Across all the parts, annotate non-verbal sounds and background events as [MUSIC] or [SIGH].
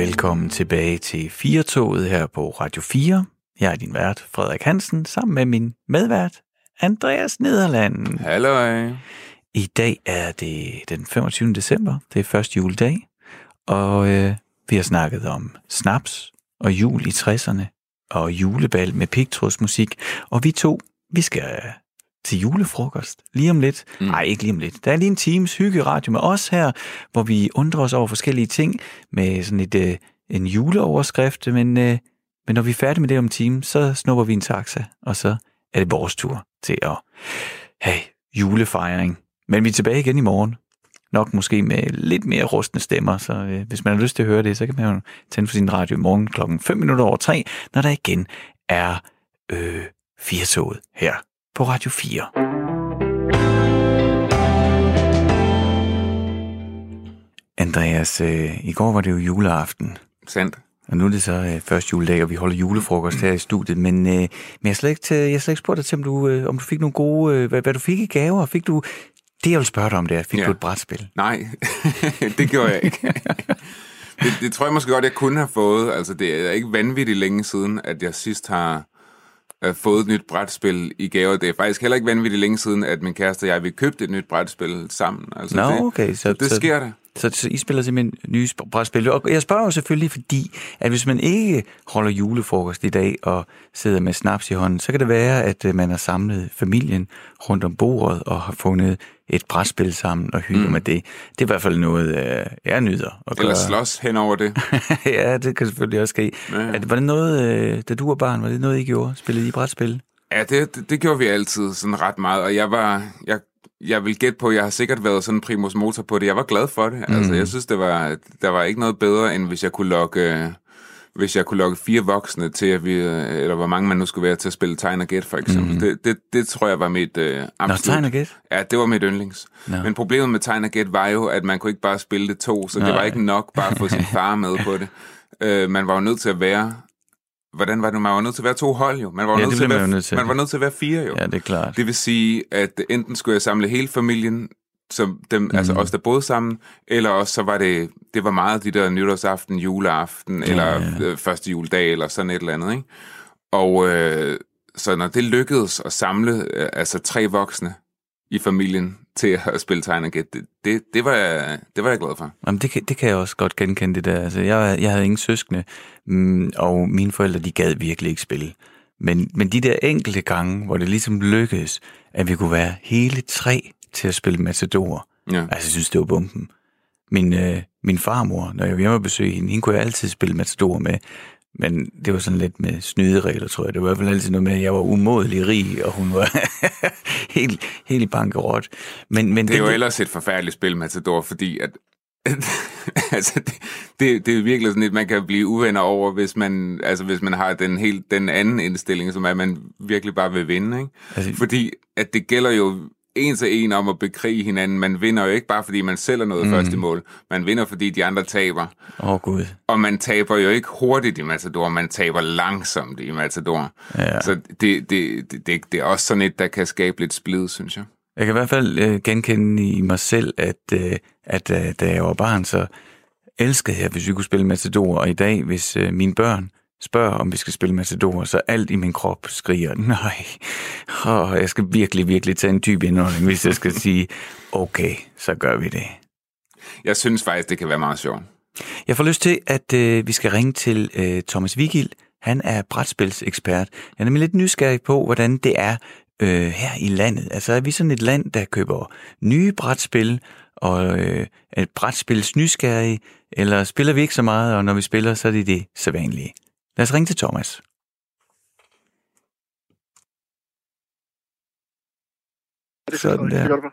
velkommen tilbage til Firetoget her på Radio 4. Jeg er din vært, Frederik Hansen, sammen med min medvært, Andreas Nederland. Hallo. I dag er det den 25. december, det er første juledag, og øh, vi har snakket om snaps og jul i 60'erne, og julebal med pigtrådsmusik, og vi to, vi skal til julefrokost lige om lidt. Mm. Nej, ikke lige om lidt. Der er lige en times hyggeradio med os her, hvor vi undrer os over forskellige ting med sådan et, øh, en juleoverskrift, men, øh, men når vi er færdige med det om en time, så snupper vi en taxa, og så er det vores tur til at have julefejring. Men vi er tilbage igen i morgen. Nok måske med lidt mere rustne stemmer, så øh, hvis man har lyst til at høre det, så kan man jo tænde for sin radio i morgen klokken 5 minutter over 3, når der igen er øh, firetoget her på Radio 4. Andreas, øh, i går var det jo juleaften, Sandt. og nu er det så øh, første juledag, og vi holder julefrokost her i studiet, men, øh, men jeg har slet ikke, jeg har slet ikke spurgt dig til, om du, øh, om du fik nogle gode, øh, hvad, hvad du fik i gaver. Fik du, det jeg vil spørge dig om, det er, fik Ja. du et brætspil? Nej, [LAUGHS] det gjorde jeg ikke. [LAUGHS] det, det tror jeg måske godt, jeg kunne have fået. Altså, det er ikke vanvittigt længe siden, at jeg sidst har øh, fået et nyt brætspil i gave. Det er faktisk heller ikke vanvittigt længe siden, at min kæreste og jeg, vi købte et nyt brætspil sammen. Altså, Nå, det, okay, så- Så, det så- sker der. Så, så I spiller simpelthen nye sp- brætspil. Og jeg spørger jo selvfølgelig, fordi at hvis man ikke holder julefrokost i dag og sidder med snaps i hånden, så kan det være, at øh, man har samlet familien rundt om bordet og har fundet et brætspil sammen og hygger mm. med det. Det er i hvert fald noget, øh, jeg nyder at gøre. Eller slås hen over det. [LAUGHS] ja, det kan selvfølgelig også ske. Ja. Ja. Var det noget, øh, da du var barn, var det noget, I gjorde? Spillede I brætspil? Ja, det, det, det gjorde vi altid sådan ret meget, og jeg var, jeg, jeg vil gætte på, jeg har sikkert været sådan primus motor på det. Jeg var glad for det. Mm. Altså, jeg synes, det var, der var ikke noget bedre, end hvis jeg kunne lokke, hvis jeg kunne lokke fire voksne til, at vi, eller hvor mange man nu skulle være til at spille tegn og gæt, for eksempel. Mm. Det, det, det tror jeg var mit øh, Nå, absolut... tegn og gæt? Ja, det var mit yndlings. Nå. Men problemet med tegn og gæt var jo, at man kunne ikke bare spille det to, så det Nej. var ikke nok bare at få sin far med [LAUGHS] på det. Øh, man var jo nødt til at være... Hvordan var det? Man var nødt til at være to hold, jo. Man var, Ja, nødt, til at være, nødt til. man var nødt til at være fire, jo. Ja, det er klart. Det vil sige, at enten skulle jeg samle hele familien, som dem, mm. altså os, der boede sammen, eller også så var det, det var meget de der nytårsaften, juleaften, ja, eller ja. øh, første juledag, eller sådan et eller andet, ikke? Og øh, så når det lykkedes at samle øh, altså tre voksne i familien til at spille tegn og gæt, det, det, det, var jeg, det var jeg glad for. Jamen, det, kan, det kan jeg også godt genkende, det der. Altså, jeg, jeg havde ingen søskende, mm, og mine forældre, de gad virkelig ikke spille. Men, men de der enkelte gange, hvor det ligesom lykkedes, at vi kunne være hele tre til at spille Matador, Ja. altså, jeg synes, det var bomben. Min, øh, min farmor, når jeg var hjemme og besøge hende, hende kunne jeg altid spille Matador med, men det var sådan lidt med snyderegler, tror jeg. Det var i hvert fald altid noget med, at jeg var umådelig rig, og hun var [LAUGHS] helt, helt bankerot. Men, men Det er jo ellers et forfærdeligt spil, Matador, fordi at [LAUGHS] altså, det, det, det er virkelig sådan et, man kan blive uvenner over, hvis man, altså, hvis man har den, helt, den anden indstilling, som er, at man virkelig bare vil vinde. Ikke? Altså- Fordi at det gælder jo en til en om at bekrige hinanden. Man vinder jo ikke bare, fordi man selv er nået mm. første mål. Man vinder, fordi de andre taber. Åh, oh, Gud. Og man taber jo ikke hurtigt i Matador, man taber langsomt i Matador. Ja. Så det, det, det, det, det er også sådan et, der kan skabe lidt splid, synes jeg. Jeg kan i hvert fald øh, genkende i mig selv, at, øh, at øh, da jeg var barn, så elskede jeg, hvis vi kunne spille Matador. Og i dag, hvis øh, mine børn spørger, om vi skal spille Matador, så alt i min krop skriger, nej, oh, jeg skal virkelig, virkelig tage en dyb indånding, hvis jeg skal sige, okay, så gør vi det. Jeg synes faktisk, det kan være meget sjovt. Jeg får lyst til, at øh, vi skal ringe til øh, Thomas Vigild. Han er brætspilsekspert. Jeg er nemlig lidt nysgerrig på, hvordan det er øh, her i landet. Altså er vi sådan et land, der køber nye brætspil, og øh, er brætspils nysgerrige, eller spiller vi ikke så meget, og når vi spiller, så er det det sædvanlige. Lad os ringe til Thomas. Sådan der.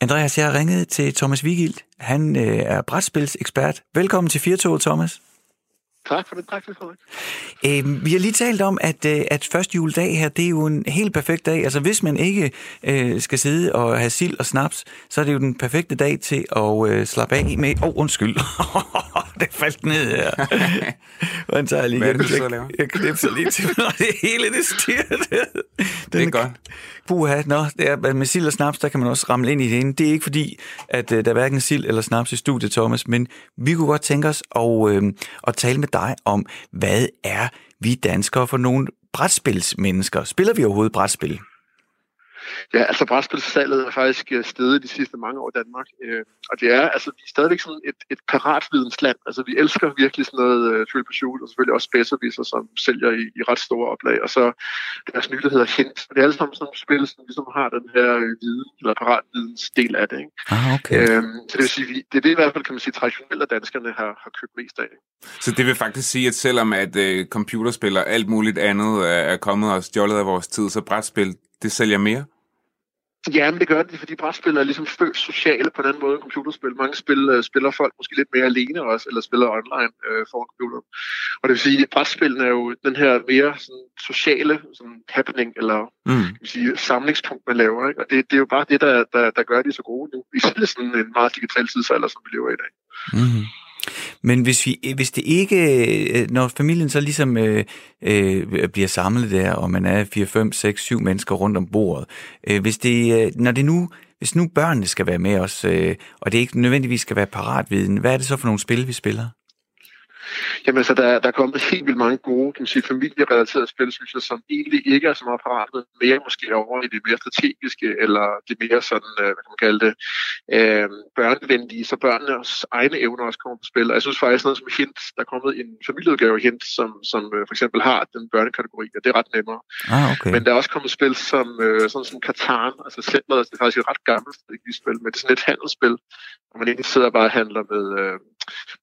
Andreas, jeg har ringet til Thomas Vigild. Han øh, er brætspilsekspert. Velkommen til Firtoget, Thomas. Tak for det, tak for det. Øh, vi har lige talt om, at, øh, at første juledag her, det er jo en helt perfekt dag. Altså hvis man ikke øh, skal sidde og have sild og snaps, så er det jo den perfekte dag til at øh, slappe af med... Åh, oh, undskyld. [LAUGHS] det faldt ned her. [LAUGHS] Hvordan tager jeg lige Hvad er det, du sidder jeg, og laver? jeg knipser lige til, [LAUGHS] når det hele det styrer. det er godt. Puha, nå, det er, med sild og snaps, der kan man også ramle ind i det ene. Det er ikke fordi, at uh, der er hverken sild eller snaps i studiet, Thomas, men vi kunne godt tænke os at, øh, at tale med dig om, hvad er vi danskere for nogle brætspilsmennesker? Spiller vi overhovedet brætspil? Ja, altså brætspilssalget er faktisk øh, steget de sidste mange år i Danmark. Øh, og det er, altså, vi er stadigvæk sådan et, et paratvidensland. Altså, vi elsker virkelig sådan noget uh, Triple Pursuit, og selvfølgelig også Spacerviser, som sælger i, i ret store oplag. Og så deres nye, der hedder Hint. Og det er alle sammen sådan nogle spil, som ligesom har den her viden, eller paratvidens del af det. Ikke? Ah, okay. Øhm, så det vil sige, det er det i hvert fald, kan man sige, traditionelt, at danskerne har, har købt mest af. Så det vil faktisk sige, at selvom at uh, computerspil og alt muligt andet er kommet og stjålet af vores tid, så brætspil, det sælger mere? Ja, men det gør det, fordi brætspil er ligesom født sociale på den måde computerspil. Mange spil uh, spiller folk måske lidt mere alene også, eller spiller online uh, foran computeren. Og det vil sige, at brætspillen er jo den her mere sådan, sociale sådan, happening, eller mm. kan sige, samlingspunkt, man laver. Ikke? Og det, det er jo bare det, der, der, der gør de så gode nu. Er [LAUGHS] sådan en meget digital tidsalder, som vi lever i dag. Mm. Men hvis, vi, hvis det ikke, øh, når familien så ligesom øh, øh, bliver samlet der, og man er 4, 5, 6, 7 mennesker rundt om bordet, øh, hvis det, øh, når det nu, hvis nu børnene skal være med os, øh, og det ikke nødvendigvis skal være paratviden, hvad er det så for nogle spil, vi spiller? Jamen, så der, der er kommet helt vildt mange gode, kan man sige, familierelaterede spil, synes jeg, som egentlig ikke er så meget paratet, mere måske over i det mere strategiske, eller det mere sådan, øh, hvad kan man kalde det, øh, børnevenlige, så børnenes egne evner også kommer på spil. Og jeg synes faktisk noget som Hint, der er kommet en familieudgave af Hint, som, som øh, for eksempel har den børnekategori, og det er ret nemmere. Ah, okay. Men der er også kommet spil som, øh, sådan som Katan, altså Settlers, det er faktisk et ret gammelt spil, men det er sådan et handelsspil, hvor man egentlig sidder og bare handler med, øh,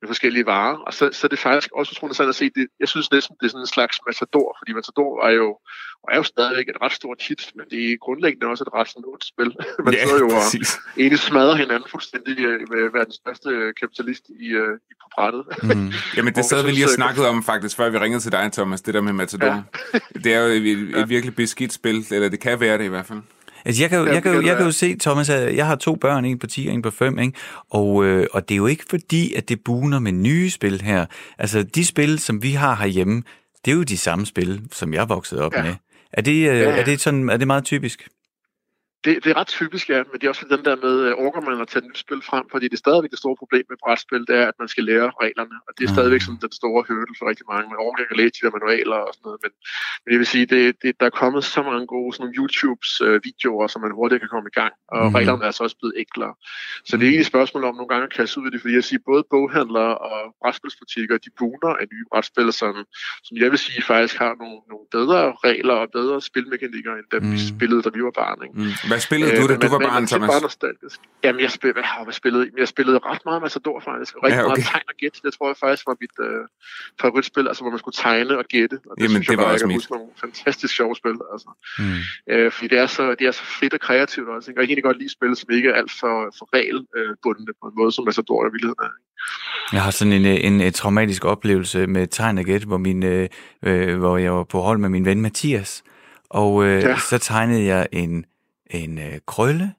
med forskellige varer. Og så, så er det faktisk også utroligt interessant at se, det, jeg synes næsten, det er sådan en slags matador, fordi matador er jo, er jo stadigvæk et ret stort hit, men det er grundlæggende også et ret sådan spil. [LAUGHS] Man ja, sidder jo og egentlig smadrer hinanden fuldstændig med at være den største kapitalist i, uh, i på brættet. [LAUGHS] Mm. Jamen det sad vi lige og øh, snakkede om faktisk, før vi ringede til dig, Thomas, det der med matador. Ja. det er jo et, et virkelig beskidt spil, eller det kan være det i hvert fald. Altså, jeg kan, jo, jeg, kan jo, jeg kan jo se, Thomas, at jeg har to børn, en på 10 og en på 5, ikke? Og, øh, og det er jo ikke fordi, at det buner med nye spil her. Altså, de spil, som vi har herhjemme, det er jo de samme spil, som jeg voksede op ja. med. Er det, øh, ja. er, det sådan, er det meget typisk? Det, det er ret typisk, ja, men det er også den der med, øh, orker man at tage et nyt spil frem, fordi det er stadigvæk det store problem med brætspil, det er, at man skal lære reglerne, og det er stadigvæk sådan den store hurdle for rigtig mange. Man orker ikke at læse de der manualer og sådan noget, men, men jeg vil sige, det, det, der er kommet så mange gode sådan YouTubes øh, videoer, som man hurtigt kan komme i gang, og mm. reglerne er så også blevet enklere. Så det er egentlig et spørgsmål om nogle gange at kaste ud i det, fordi jeg siger, både boghandlere og brætspilsbutikker, de buner af nye brætspil, som, som jeg vil sige faktisk har nogle, nogle bedre regler og bedre spilmekanikker, end dem mm. vi spillede, da vi var barn. Ikke? Mm. Hvad spillede du, da du var barn, Thomas? Bare nostalgisk. Jamen, jeg spillede, jeg, spillede, jeg spillede ret meget Matador, faktisk. Og rigtig ja, okay. meget tegn og gæt. Det tror jeg faktisk var mit øh, favoritspil, altså hvor man skulle tegne og gætte. Og det Jamen, synes det jeg var også mit. nogle fantastisk sjove spil. Altså. Mm. Øh, fordi det er, så, det er så fedt og kreativt også. Ikke? Og jeg kan egentlig godt lide spil, som ikke er alt for, for regelbundne på en måde, som Matador i virkeligheden er. Jeg har sådan en, en, en traumatisk oplevelse med tegn og gæt, hvor, min, øh, øh, hvor jeg var på hold med min ven Mathias. Og øh, ja. så tegnede jeg en en øh, krølle.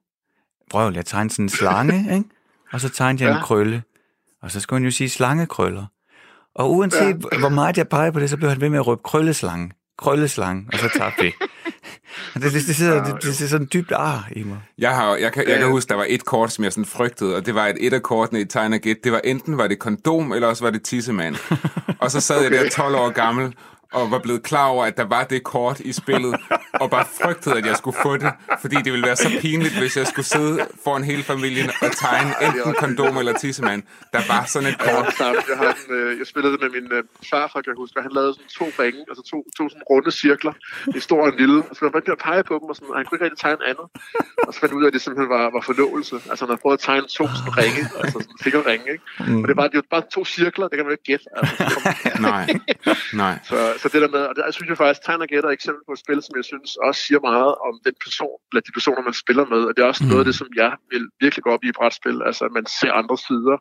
Prøv jeg tegnede sådan en slange, [LAUGHS] ikke? Og så tegnede jeg ja. en krølle. Og så skulle han jo sige slangekrøller. Og uanset ja. hvor meget jeg peger på det, så blev han ved med at råbe krølleslange. Krølleslange. Og så tabte vi. [LAUGHS] det, det, det, sidder, det, det, det sådan dybt ar i mig. Jeg, har, jeg, kan, jeg kan huske, der var et kort, som jeg sådan frygtede, og det var et et af kortene i Tegn Gæt. Det var enten var det kondom, eller også var det tissemand. [LAUGHS] og så sad okay. jeg der 12 år gammel, og var blevet klar over, at der var det kort i spillet, [LAUGHS] og bare frygtede, at jeg skulle få det, fordi det ville være så pinligt, hvis jeg skulle sidde foran hele familien og tegne enten kondom eller tissemand. Der var sådan et kort. Ja, jeg, har en, øh, jeg spillede det med min øh, farfar, kan jeg huske, og han lavede sådan to ringe, altså to, to sådan runde cirkler, en stor og en lille, og så var jeg pege på dem, og, sådan, og han kunne ikke rigtig tegne andet. Og så fandt ud af, at det simpelthen var, var forlovelse. Altså han havde prøvet at tegne to sådan ringe, altså sådan fingerringe, ikke? Mm. Og det var, det var bare to cirkler, det kan man jo ikke gætte. Altså, nej, nej. [LAUGHS] Så, så det der med, og der synes jeg faktisk, Tegn og Gætter er et eksempel på et spil, som jeg synes også siger meget om den person, eller de personer, man spiller med, og det er også mm. noget af det, som jeg vil virkelig gå op i et brætspil, altså at man ser andre sider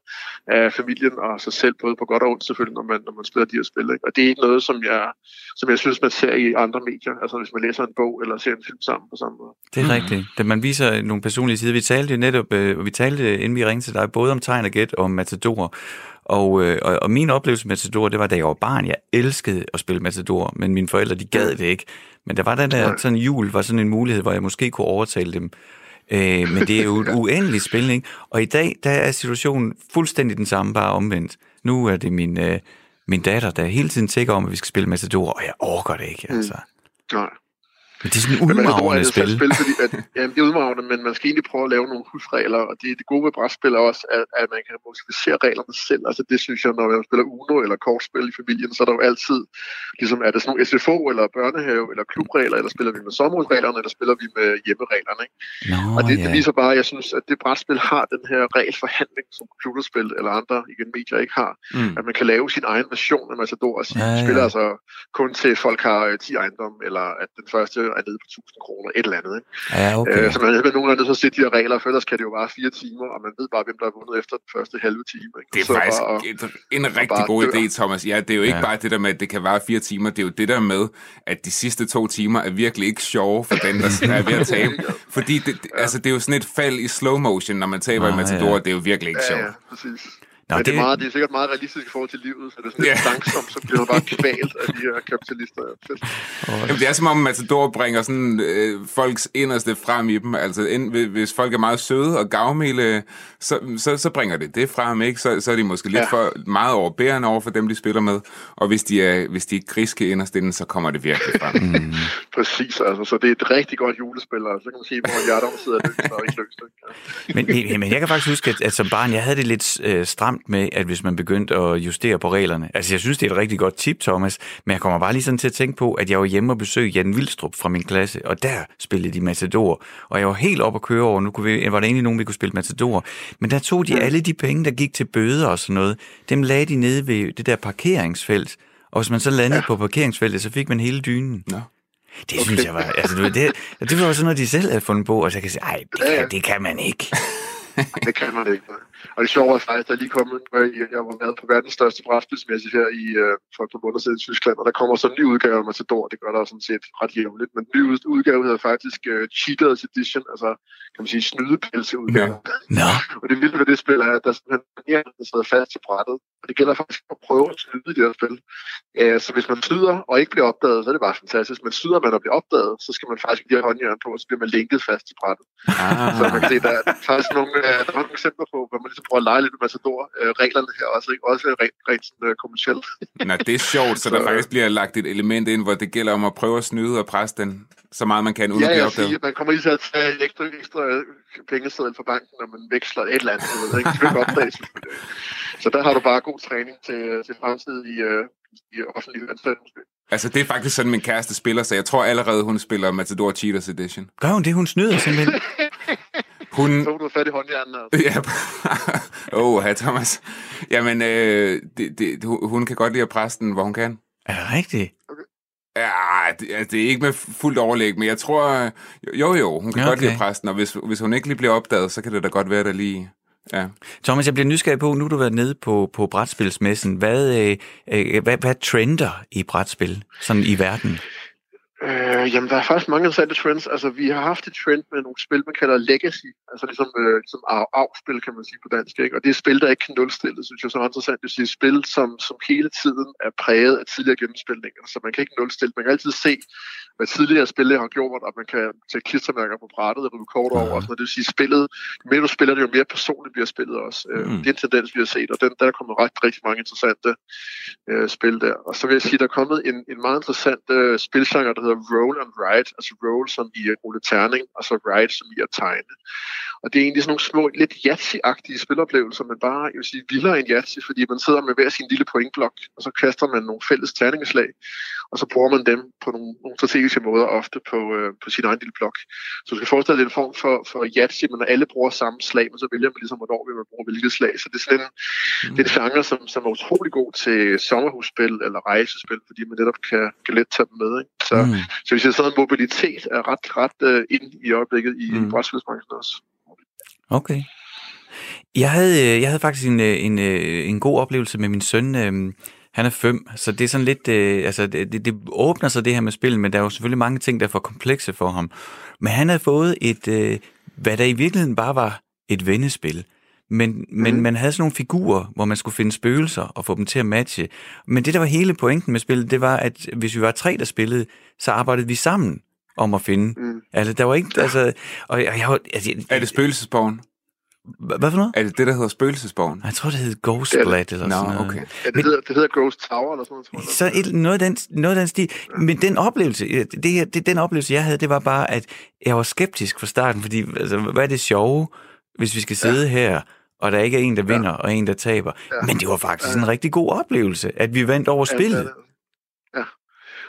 af familien og sig selv, både på godt og ondt selvfølgelig, når man, når man spiller de her spil, ikke? og det er ikke noget, som jeg, som jeg synes, man ser i andre medier, altså hvis man læser en bog eller ser en film sammen på samme måde. Det er mm. rigtigt. Da man viser nogle personlige sider, vi talte netop, øh, vi talte inden vi ringede til dig, både om Tegn og Gæt og om Matador, Og, øh, og, og min oplevelse med Matador, det var, da jeg var barn. Jeg elskede at spille Matador, men mine forældre, de gad det ikke. Men der var den der, sådan jul var sådan en mulighed, hvor jeg måske kunne overtale dem. Øh, men det er jo [LAUGHS] et uendeligt spil, ikke? Og i dag, der er situationen fuldstændig den samme, bare omvendt. Nu er det min, øh, min datter, der hele tiden tænker om, at vi skal spille Matador, og jeg orker det ikke, altså. Mm. Nej. Men det er sådan en udmarvende spil. spil fordi at, jamen, det er udmarvende, men man skal egentlig prøve at lave nogle husregler, og det, det gode ved brætspil er også, at, at man kan modificere reglerne selv. Altså det synes jeg, når man spiller Uno eller kortspil i familien, så er der jo altid, ligesom er det sådan nogle SFO eller børnehave eller klubregler, eller spiller vi med sommerhusreglerne, eller spiller vi med hjemmereglerne. Ikke? Nå, og det, ja. det viser bare, at jeg synes, at det brætspil har den her regelforhandling, som computerspil eller andre igen medier ikke har. Mm. At man kan lave sin egen version af Matador og sige, Ja, ja, spiller altså kun til folk har øh, 10 ejendom, eller at den første er nede på 1000 kroner, et eller andet. Ikke? Ja, okay. Øh, så man er nogle gange nødt til at sætte de her regler, for ellers kan det jo bare fire timer, og man ved bare, hvem der har vundet efter den første halve time. Ikke? Det er Så faktisk bare, et, en rigtig god dør. idé, Thomas. Ja, det er jo ikke Ja. bare det der med, at det kan vare fire timer. Det er jo det der med, at de sidste to timer er virkelig ikke sjove for den, der er ved at [LAUGHS] tabe. Fordi det, det, altså, det er jo sådan et fald i slow motion, når man taber Nå, i Matador. ja. Det er jo virkelig ikke ja, sjovt. ja, præcis. Nå, Men det, det- er meget, det er sikkert meget realistisk i forhold til livet, så det er sådan lidt Ja. langsomt, så bliver bare kvalt af de her kapitalister. Jamen, det er som om Matador bringer sådan øh, folks inderste frem i dem. Altså, ind, hvis- folk er meget søde og gavmilde, så, så, så bringer det det frem, ikke? Så, så er de måske lidt Ja. for meget overbærende over for dem, de spiller med. Og hvis de er, hvis de er griske inderst inde, så kommer det virkelig frem. [LAUGHS] Mm. Præcis, altså. Så det er et rigtig godt julespil, og så kan man sige, hvor hjertet sidder løst og ikke løst. Ikke? Men, men jeg kan faktisk huske, at, at som barn, jeg havde det lidt øh, stramt med, at hvis man begyndte at justere på reglerne. Altså, jeg synes, det er et rigtig godt tip, Thomas, men jeg kommer bare lige sådan til at tænke på, at jeg var hjemme og besøgte Jan Vildstrup fra min klasse, og der spillede de Matador, og jeg var helt op at køre over, nu kunne vi, var der egentlig nogen, vi kunne spille Matador, men der tog de alle de penge, der gik til bøder og sådan noget, dem lagde de nede ved det der parkeringsfelt, og hvis man så landede ja. på parkeringsfeltet, så fik man hele dynen. Nå. Det okay. synes jeg var, altså det, det var sådan noget, de selv havde fundet på, og så kan jeg sige, ej, det Ja, ja. kan, det kan man ikke. Det kan man ikke. Og det sjove er faktisk, der er lige kommet, jeg var med på verdens største brætspilsmesse her i, øh, for et par måneder siden i Tyskland, og der kommer så en ny udgave af Matador, det gør der sådan set ret jævnligt, men den nye ud- udgave hedder faktisk uh, Cheaters Edition, altså kan man sige snydepælseudgave. Nå, [LAUGHS] Og det vilde ved det spil er, at der er simpelthen mere, der sidder fast til brættet. Og det gælder faktisk at prøve at snyde i det her spil. Uh, så hvis man snyder og ikke bliver opdaget, så er det bare fantastisk. Men snyder man og bliver opdaget, så skal man faktisk give håndjern på, og så bliver man linket fast til brættet. Så man kan se, der er faktisk nogle, øh, der er nogle eksempler på, hvor man ligesom prøver at lege lidt med Matador. Øh, reglerne her også, ikke? Også rent, rent sådan, øh, kommercielt. Nå, det er sjovt, så [LAUGHS] der Så- faktisk bliver lagt et element ind, hvor det gælder om at prøve at snyde og presse den så meget man kan, uden Ja, at blive opdaget. man kommer lige til at tage en ekstra, ekstra øh, pengeseddel fra banken, når man veksler et eller andet. Ved, ikke? Det opdages. selvfølgelig. Så der har du bare god træning til, til fremtid i, øh, i offentlig ansættelse. Altså, det er faktisk sådan, min kæreste spiller, så jeg tror allerede, hun spiller Matador Cheaters Edition. gør hun det? Hun snyder simpelthen. [LAUGHS] Hun... Så er du fat i håndjernen. Altså. [LAUGHS] Ja, åh, oh, herr Thomas. Jamen, øh, det, det, hun kan godt lide at presse den, hvor hun kan. Er det rigtigt? Ja, det, altså, det er ikke med fuldt overlæg, men jeg tror... Jo, jo, hun kan Ja, godt lide okay. at presse den, og hvis, hvis hun ikke lige bliver opdaget, så kan det da godt være, der lige... Ja. Thomas, jeg bliver nysgerrig på, nu har du været nede på, på brætspilsmessen. Hvad, øh, øh, hvad, hvad trender i brætspil, sådan i verden? Øh, jamen, der er faktisk mange interessante trends. Altså, vi har haft et trend med nogle spil, man kalder legacy. Altså ligesom, øh, ligesom arv- arvspil, kan man sige på dansk. Ikke? Og det er spil, der ikke kan nulstilles, synes jeg så er interessant. Det sige spil, som, som hele tiden er præget af tidligere gennemspilninger. Så man kan ikke nulstille. Man kan altid se, hvad tidligere spil har gjort, og man kan tage klistermærker på brættet og rive kort over. Og sådan. Det vil sige, spillet, jo mere du spiller det, jo mere personligt bliver spillet også. Øh, Mm. Det er en tendens, vi har set, og den, der er kommet ret, rigtig mange interessante øh, spil der. Og så vil jeg sige, der er kommet en, en meget interessant øh, spilgenre, der hedder Roll and Write, altså roll som i at rulle terning, og så write som i at tegne. Og det er egentlig sådan nogle små, lidt Yahtzee-agtige spiloplevelser, men bare, jeg vil sige, vildere end Yahtzee, fordi man sidder med hver sin lille pointblok, og så kaster man nogle fælles terningeslag, og så bruger man dem på nogle, nogle strategiske måder, ofte på, øh, på sin egen lille blok. Så du skal forestille dig en form for, for Yahtzee, men når alle bruger samme slag, men så vælger man ligesom, hvornår vil man bruge hvilket slag. Så det er sådan en, mm. det er en genre, som, som er utrolig god til sommerhusspil eller rejsespil, fordi man netop kan, kan let tage dem med. Ikke? Så, mm. Mm. så hvis jeg sådan en mobilitet er ret, ret uh, ind i øjeblikket i Mm. brætspilsbranchen også. Okay. Jeg havde, øh, jeg havde faktisk en, øh, en, øh, en god oplevelse med min søn. øh, Han er fem, så det er sådan lidt... øh, Altså, det, det- det åbner sig det her med spil, men der er jo selvfølgelig mange ting, der er for komplekse for ham. Men han havde fået et... øh, Hvad der i virkeligheden bare var et vendespil. Men, men Mhm. man havde sådan nogle figurer, hvor man skulle finde spøgelser og få dem til at matche. Men det, der var hele pointen med spillet, det var, at hvis vi var tre, der spillede, så arbejdede vi sammen om at finde. Mm. Altså, der var ikke, altså, og jeg, jeg, altså, jeg, Er det spøgelsesborgen? Hvad for noget? Er det det, der hedder spøgelsesborgen? Jeg tror, det hed Ghost. Blood eller sådan noget. okay. Ja, det, hedder, det hedder Ghost Tower eller sådan noget, tror jeg. Så et, noget, af den, noget af den stil. Men den oplevelse, det, her- det, den oplevelse, jeg havde, det var bare, at jeg var skeptisk fra starten, fordi altså, hvad er det sjove, hvis vi skal sidde ja. her, og der ikke er en, der vinder, og en, der taber. Ja. Men det var faktisk Ja. en rigtig god oplevelse, at vi vandt over Ja, er spillet. det. Ja.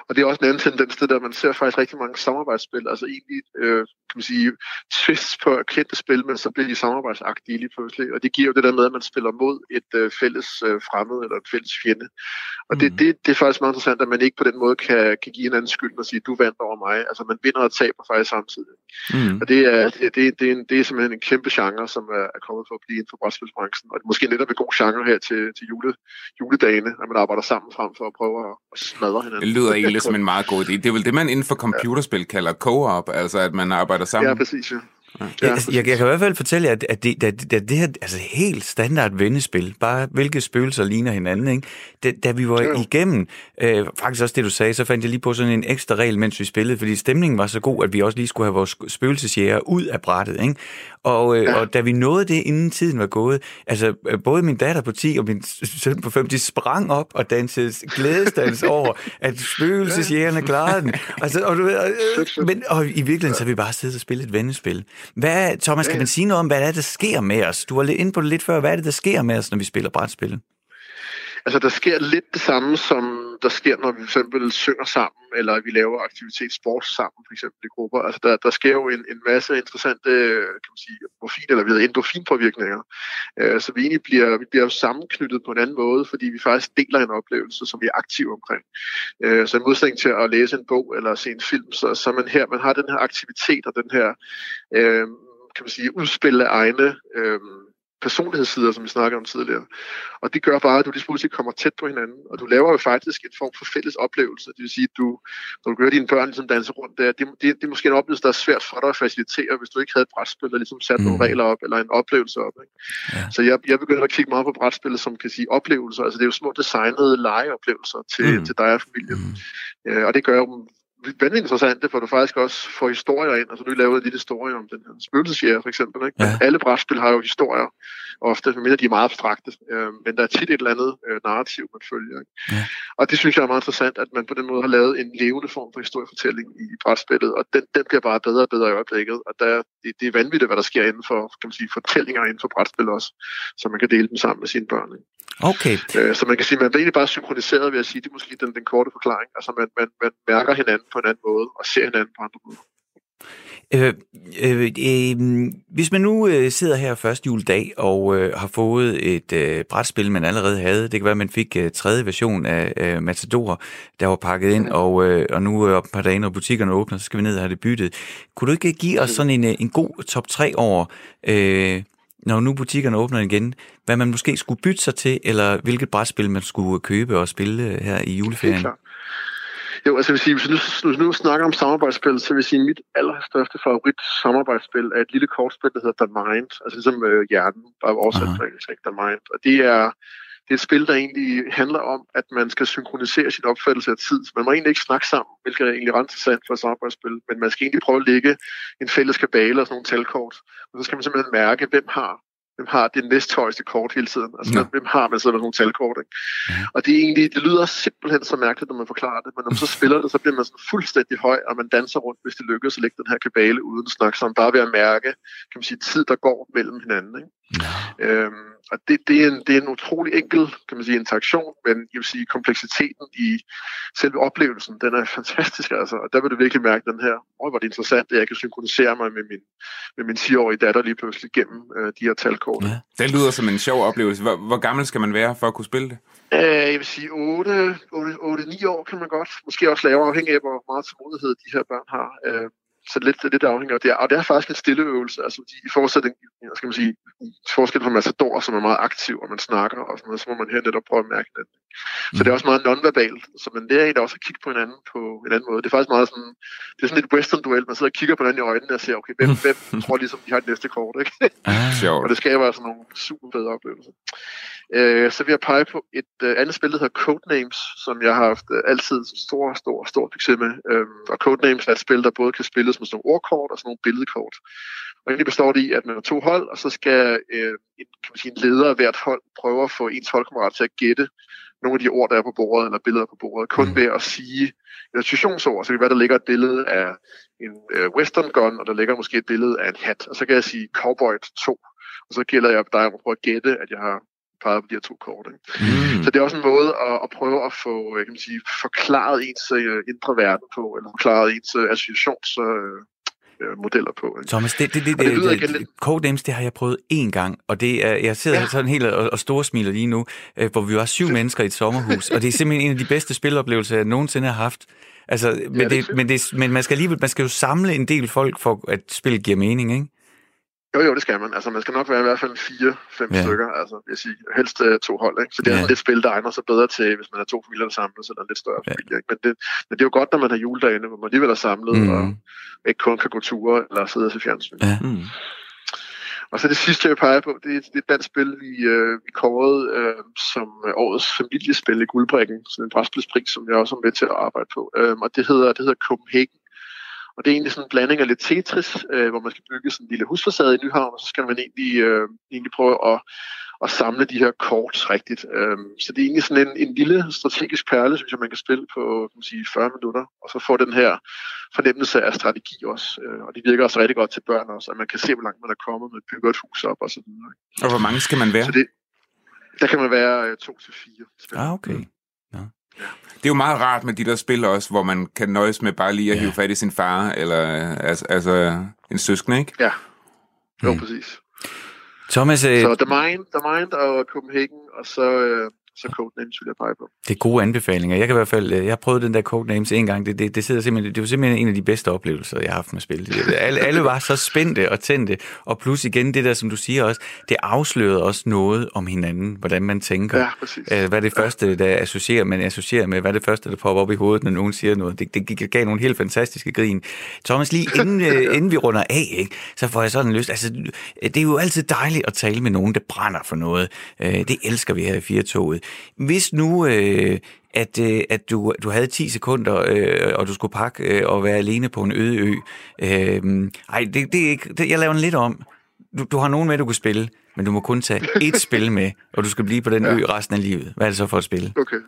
Og det er også en anden tendens, det der, man ser faktisk rigtig mange samarbejdsspil, altså egentlig, øh, kan man sige, twists på kendte spil, men så bliver de samarbejdsagtige lige pludselig. Og det giver jo det der med, at man spiller mod et øh, fælles øh, fremmed eller et fælles fjende. Og det, Mm. det, det er faktisk meget interessant, at man ikke på den måde kan, kan give en anden skyld og sige, du vandt over mig. Altså man vinder og taber faktisk samtidig. Mm. Og det er, det, det, det, er, en, det er simpelthen en kæmpe genre, som er, er kommet for at blive inden for brætspilsbranchen. Og det er måske netop en god genre her til, til jule, juledagene, at man arbejder sammen frem for at prøve at, at smadre hinanden. Det lyder egentlig som en meget god idé. Det er vel det, man inden for computerspil kalder co-op, altså at man arbejder sammen. Ja, præcis, ja. Ja, jeg, jeg, kan i hvert fald fortælle jer, at, at, det, at, at det her altså helt standard vendespil, bare hvilke spøgelser ligner hinanden, ikke? Det, da vi var jo. igennem, øh, faktisk også det du sagde, så fandt jeg lige på sådan en ekstra regel, mens vi spillede, fordi stemningen var så god, at vi også lige skulle have vores spøgelsesjæger ud af brættet. Ikke? Og, øh, Ja. og da vi nåede det, inden tiden var gået, altså øh, både min datter på 10 og min søn på 5, de sprang op og dansede glædesdans [LAUGHS] over, at spøgelsesjægerne klarede den. Altså, og, du ved, fedt. men, og i virkeligheden så har vi bare siddet og spillet et vendespil. Hvad, Thomas, kan man sige noget om, hvad det er, der sker med os? Du var lidt inde på det lidt før. Hvad er det, der sker med os, når vi spiller brætspil? Altså, der sker lidt det samme, som der sker, når vi for eksempel synger sammen, eller vi laver aktivitet sport sammen, for eksempel i grupper. Altså, der, der sker jo en, en masse interessante, kan man sige, morfin, eller vi hedder endorfinpåvirkninger. Øh, så vi egentlig bliver, vi bliver sammenknyttet på en anden måde, fordi vi faktisk deler en oplevelse, som vi er aktive omkring. Øh, så i modsætning til at læse en bog eller se en film, så, så man her, man har den her aktivitet og den her, øh, kan man sige, udspil af egne øh, personlighedssider, som vi snakkede om tidligere. Og det gør bare, at du lige pludselig kommer tæt på hinanden, og du laver jo faktisk en form for fælles oplevelse. Det vil sige, at du, når du gør dine børn ligesom danse rundt der, det, det, det er måske en oplevelse, der er svært for dig at facilitere, hvis du ikke havde et brætspil, der ligesom sat mm. nogle regler op, eller en oplevelse op. Ikke? Ja. Så jeg, jeg begynder at kigge meget på brætspillet, som kan sige oplevelser. Altså det er jo små designede legeoplevelser til, Mm. mm. til dig og familien. Mm. Øh, og det gør jo dem vanvittigt interessante, for du faktisk også får historier ind. Altså, du lavede en lille historie om den her spøgelsesjæger, for eksempel. Ikke? Ja. Alle brætspil har jo historier, ofte, medmindre de er meget abstrakte. Øh, men der er tit et eller andet øh, narrativ, man følger. Ikke? Ja. Og det synes jeg er meget interessant, at man på den måde har lavet en levende form for historiefortælling i brætspillet, og den, den bliver bare bedre og bedre i øjeblikket. Og der, det, det er vanvittigt, hvad der sker inden for kan man sige, fortællinger inden for brætspil også, så man kan dele dem sammen med sine børn. Ikke? Okay. Øh, så man kan sige, man bliver egentlig bare synkroniseret ved at sige, det er måske den, den korte forklaring. Altså man, man, man mærker hinanden på en anden måde, og ser hinanden på andre måder. Øh, øh, øh, hvis man nu øh, sidder her første juledag og øh, har fået et øh, brætspil, man allerede havde, det kan være, at man fik øh, tredje version af øh, Matador, der var pakket ind, og, øh, og nu er øh, et par dage, når butikkerne åbner, så skal vi ned og have det byttet. Kunne du ikke give os sådan en, øh, en god top 3 over, øh, når nu butikkerne åbner igen, hvad man måske skulle bytte sig til, eller hvilket brætspil man skulle købe og spille øh, her i juleferien? klart. Jo, altså vil sige, hvis vi nu, vi nu snakker om samarbejdsspil, så vil jeg sige, at mit allerstørste favorit samarbejdsspil er et lille kortspil, der hedder The Mind, altså ligesom øh, hjernen, bare oversat på engelsk? The Mind. Og det er, det er et spil, der egentlig handler om, at man skal synkronisere sin opfattelse af tid. Man må egentlig ikke snakke sammen, hvilket er egentlig ret interessant for et samarbejdsspil, men man skal egentlig prøve at lægge en fælles kabale og sådan nogle talkort. Og så skal man simpelthen mærke, hvem har hvem har det næsthøjeste kort hele tiden. Altså, Nå. hvem, har man så med sådan nogle talkort, ikke? Og det er egentlig, det lyder simpelthen så mærkeligt, når man forklarer det, men når man så [LAUGHS] spiller det, så bliver man sådan fuldstændig høj, og man danser rundt, hvis det lykkes at lægge den her kabale uden at snakke sammen, bare ved at mærke, kan man sige, tid, der går mellem hinanden. Ikke? Øhm, og det, det, er en, det er en utrolig enkel kan man sige, interaktion, men jeg vil sige, kompleksiteten i selve oplevelsen, den er [LAUGHS] fantastisk. Altså, og der vil du virkelig mærke den her, åh, hvor er det interessant, at jeg kan synkronisere mig med min, med min 10-årige datter lige pludselig gennem øh, de her talkort. Ja. Det lyder som en sjov oplevelse. Hvor, hvor gammel skal man være for at kunne spille det? Øh, jeg vil sige 8-9 år kan man godt. Måske også lavere afhængig af, hvor meget tålmodighed de her børn har. Øh, så lidt, lidt afhænger af det. Og det er faktisk en stille øvelse. Altså, i forsætning, skal man sige, forskel fra massador, som er meget aktiv, og man snakker og sådan noget, så må man her netop prøve at mærke den. Så det er også meget nonverbalt, så man lærer egentlig også at kigge på hinanden på en anden måde. Det er faktisk meget sådan, det er sådan et western-duel, man sidder og kigger på hinanden i øjnene og ser, okay, hvem, [LAUGHS] hvem tror ligesom, de har det næste kort, ikke? Ah. Og det skaber altså nogle super fede oplevelser. Øh, så vil jeg pege på et øh, andet spil, der hedder Codenames, som jeg har haft øh, altid stor, stor, stor succes med. Øhm, og Codenames er et spil, der både kan spilles med sådan nogle ordkort og sådan nogle billedkort. Og egentlig består det i, at man har to hold, og så skal øh, en, kan man sige, en leder af hvert hold prøve at få ens holdkammerat til at gætte nogle af de ord, der er på bordet, eller billeder på bordet, kun Mm. ved at sige et associationsord. Så det kan være, der ligger et billede af en øh, western gun, og der ligger måske et billede af en hat. Og så kan jeg sige cowboy 2. Og så gælder jeg dig om at prøve at gætte, at jeg har peget på de her to kort. Ikke? Mm. Så det er også en måde at, at prøve at få øh, kan man sige, forklaret ens øh, indre verden på, eller forklaret ens øh, associationsmodeller øh, modeller på. Ikke? Thomas, det, det, det, Og det lyder det, det, lidt- det har jeg prøvet én gang, og det er, jeg sidder ja. Ja. sådan helt og, og storsmiler lige nu, øh, hvor vi var syv mennesker i et sommerhus, og det er simpelthen en af de bedste spiloplevelser, jeg nogensinde har haft. Altså, men, det er det, fedt. men, det, men man skal alligevel, man skal jo samle en del folk for, at spillet giver mening, ikke? Jo, jo, det skal man. Altså, man skal nok være i hvert fald fire-fem Ja. ja. stykker, altså, vil jeg sige. Helst uh, to hold, ikke? Så det er Ja. lidt spil, der egner sig bedre til, hvis man er to familier, der samles, eller en lidt større Ja. familie, ikke? Men det, men det er jo godt, når man har juledagene, hvor man alligevel er samlet, mm. og ikke kun kan gå ture, eller sidde og se fjernsyn. Ja. Mm. Og så det sidste, jeg vil pege på, det er, det er et dansk spil, vi, øh, vi kårede øh, som årets familiespil i Guldbrækken, sådan en brætspilspris, som jeg også er med til at arbejde på. Øh, og det hedder, det hedder Copenhagen. Og det er egentlig sådan en blanding af lidt Tetris, øh, hvor man skal bygge sådan en lille husfacade i Nyhavn, og så skal man egentlig, øh, egentlig prøve at, at samle de her kort rigtigt. Øh, så det er egentlig sådan en, en lille strategisk perle, synes jeg, man kan spille på kan man sige, 40 minutter, og så få den her fornemmelse af strategi også. Øh, og det virker også rigtig godt til børn også, at man kan se, hvor langt man er kommet med at bygge et hus op og så videre. Og hvor mange skal man være? Så det, der kan man være øh, to til fire. Ah, okay. Det er jo meget rart med de der spil også, hvor man kan nøjes med bare lige at Ja. hive fat i sin far, eller altså, altså en søskende, ikke? Ja, jo, Mm. mm. præcis. Thomas, øh, Så The Mind, The Mind og Copenhagen, og så, øh, så Codenames vil jeg pege på. det er gode anbefalinger. Jeg kan i hvert fald, øh, jeg har prøvet den der Codenames en gang. Det, det, det, sidder simpelthen, det var simpelthen en af de bedste oplevelser, jeg har haft med spil. Alle, alle var så spændte og tændte. Og plus igen det der, som du siger også, det afslørede også noget om hinanden, hvordan man tænker. Ja, præcis. Øh, Hvad det første, der associerer, man associerer med? Hvad det første, der popper op i hovedet, når nogen siger noget? Det, det gav nogle helt fantastiske grin. Thomas, lige inden, øh, [LAUGHS] inden vi runder af, ikke, så får jeg sådan lyst. Altså, det er jo altid dejligt at tale med nogen, der brænder for noget. Det elsker vi her i Firtoget. Hvis nu... Øh, at, øh, at du, du havde 10 sekunder, øh, og du skulle pakke øh, og være alene på en øde ø. Øh, ej, det, det er ikke, det, jeg laver den lidt om. Du, du har nogen med, du kan spille, men du må kun tage ét [LAUGHS] spil med, og du skal blive på den ø resten af livet. Hvad er det så for et spil? Okay.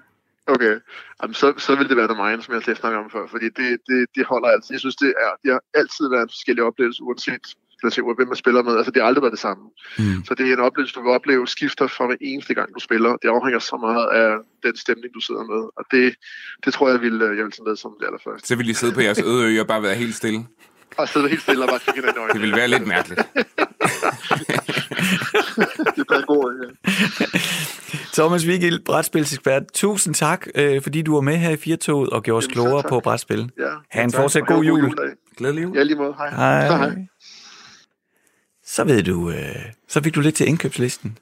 Okay. Jamen, så, så vil det være The Mind, som jeg har snakket om før, fordi det, det, det holder altid. Jeg synes, det, er, det har altid været en forskellig oplevelse, uanset placering, hvem man spiller med. Altså, det har aldrig været det samme. Mm. Så det er en oplevelse, du vil opleve skifter fra hver eneste gang, du spiller. Det afhænger så meget af den stemning, du sidder med. Og det, det tror jeg, vil, jeg vil tage med som det allerførste. Så vil I sidde på jeres øde ø og bare være helt stille. Og sidde helt stille og bare kigge ind i øjnene. Det ville være lidt mærkeligt. [LAUGHS] det bliver en god idé. Thomas Vigil, brætspilsekspert, tusind tak, øh, fordi du var med her i Firtoget og gjorde os klogere på brætspil. Ja. Ha' en fortsat god have en jul. Glædelig jul. Ja, lige måde. Hej. Hej. Hej. Så ved du, øh, så fik du lidt til indkøbslisten.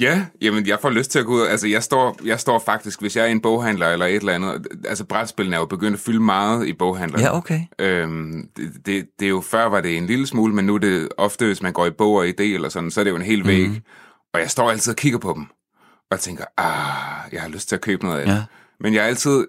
Ja, jamen jeg får lyst til at gå ud. Altså jeg står, jeg står faktisk, hvis jeg er en boghandler eller et eller andet, altså brætspillene er jo begyndt at fylde meget i boghandlerne. Ja, okay. Øhm, det, det, det er jo før var det en lille smule, men nu er det ofte, hvis man går i bog og idé eller sådan, så er det jo en hel væg. Mm. Og jeg står altid og kigger på dem, og tænker, ah, jeg har lyst til at købe noget af det. Ja. Men jeg er altid,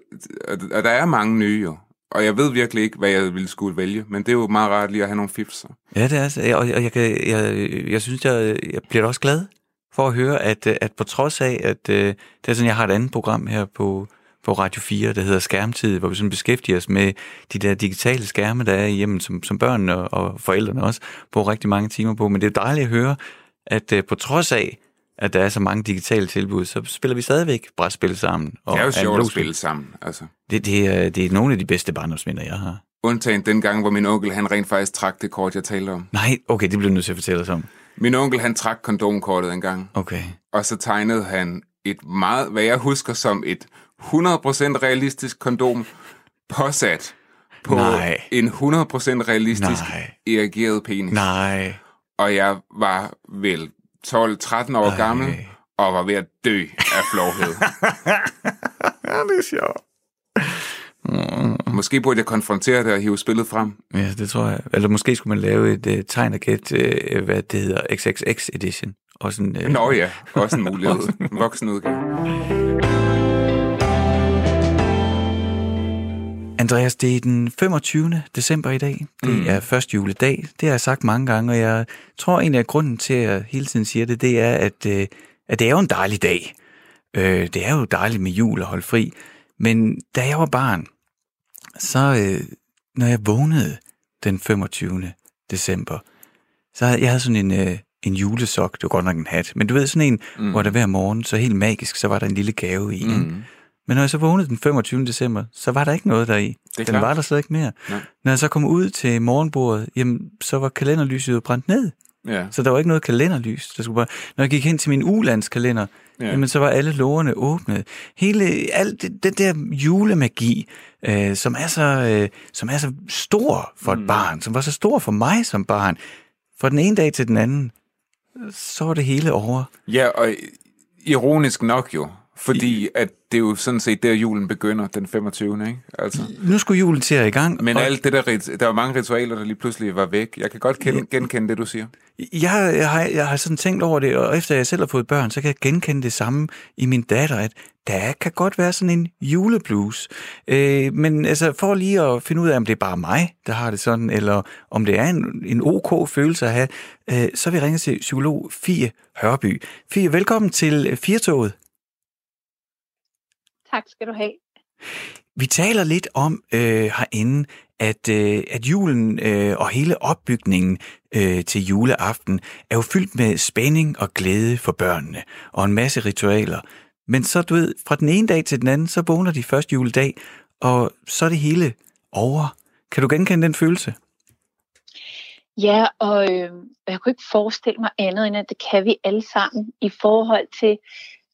og og der er mange nye jo, og jeg ved virkelig ikke, hvad jeg ville skulle vælge, men det er jo meget rart lige at have nogle fifs. Ja, det er altså, og jeg, og jeg, kan, jeg, jeg synes, jeg, jeg bliver da også glad for at høre, at, at på trods af, at øh, det er sådan, jeg har et andet program her på, på Radio 4, der hedder Skærmtid, hvor vi sådan beskæftiger os med de der digitale skærme, der er i hjemmet, som, som børnene og, og forældrene også bruger rigtig mange timer på. Men det er dejligt at høre, at øh, på trods af, at der er så mange digitale tilbud, så spiller vi stadigvæk brætspil sammen. Og Det er jo sjovt at spille sammen, altså. Det, det, er, det er nogle af de bedste barndomsminder, jeg har. Undtagen den gang, hvor min onkel, han rent faktisk trak det kort, jeg talte om. Nej, okay, det bliver du nødt til at fortælle os om. Min onkel, han trak kondomkortet en gang, Okay. og så tegnede han et meget, hvad jeg husker som et 100% realistisk kondom, påsat på Nej. en 100% realistisk Nej. erigeret penis. Nej. Og jeg var vel 12-13 år Ej. gammel, og var ved at dø af flovhed. [LAUGHS] ja, det er sjovt. Måske burde jeg konfrontere det og hive spillet frem. Ja, det tror jeg. Eller måske skulle man lave et uh, tegn og gæt, uh, hvad det hedder, XXX edition. Også en, uh... Nå ja, også en mulighed. [LAUGHS] En voksen udgave. Andreas, det er den 25. december i dag. Det mm. er første juledag. Det har jeg sagt mange gange, og jeg tror en af grunden til, at jeg hele tiden siger det, det er, at, øh, at det er jo en dejlig dag. Øh, det er jo dejligt med jul og holde fri. Men da jeg var barn, så øh, når jeg vågnede den 25. december, så havde jeg havde sådan en, øh, en julesok, det var godt nok en hat, men du ved sådan en, mm. hvor der hver morgen, så helt magisk, så var der en lille gave i. Mm. Men når jeg så vågnede den 25. december, så var der ikke noget deri. Den klart. var der slet ikke mere. Nej. Når jeg så kom ud til morgenbordet, jamen, så var kalenderlyset jo brændt ned. Ja. Så der var ikke noget kalenderlys. Der skulle bare... Når jeg gik hen til min ulandskalender, ja. jamen, så var alle lårene åbnet. Hele, alt det, det der julemagi, øh, som, er så, øh, som er så stor for et mm. barn, som var så stor for mig som barn, fra den ene dag til den anden, så var det hele over. Ja, og ironisk nok jo, fordi at det er jo sådan set der, julen begynder, den 25. Ikke? Altså. Nu skulle julen til at i gang. Men og... alt det der, der var mange ritualer, der lige pludselig var væk. Jeg kan godt kende, genkende det, du siger. Jeg, jeg, har, jeg har sådan tænkt over det, og efter jeg selv har fået børn, så kan jeg genkende det samme i min datter, at der kan godt være sådan en juleblues. Øh, men altså, for lige at finde ud af, om det er bare mig, der har det sådan, eller om det er en, en ok følelse at have, øh, så vil jeg ringe til psykolog Fie Hørby. Fie, velkommen til Firtoget. Tak skal du have. Vi taler lidt om øh, herinde, at, øh, at julen øh, og hele opbygningen øh, til juleaften er jo fyldt med spænding og glæde for børnene, og en masse ritualer. Men så, du ved, fra den ene dag til den anden, så vågner de første juledag, og så er det hele over. Kan du genkende den følelse? Ja, og øh, jeg kunne ikke forestille mig andet, end at det kan vi alle sammen i forhold til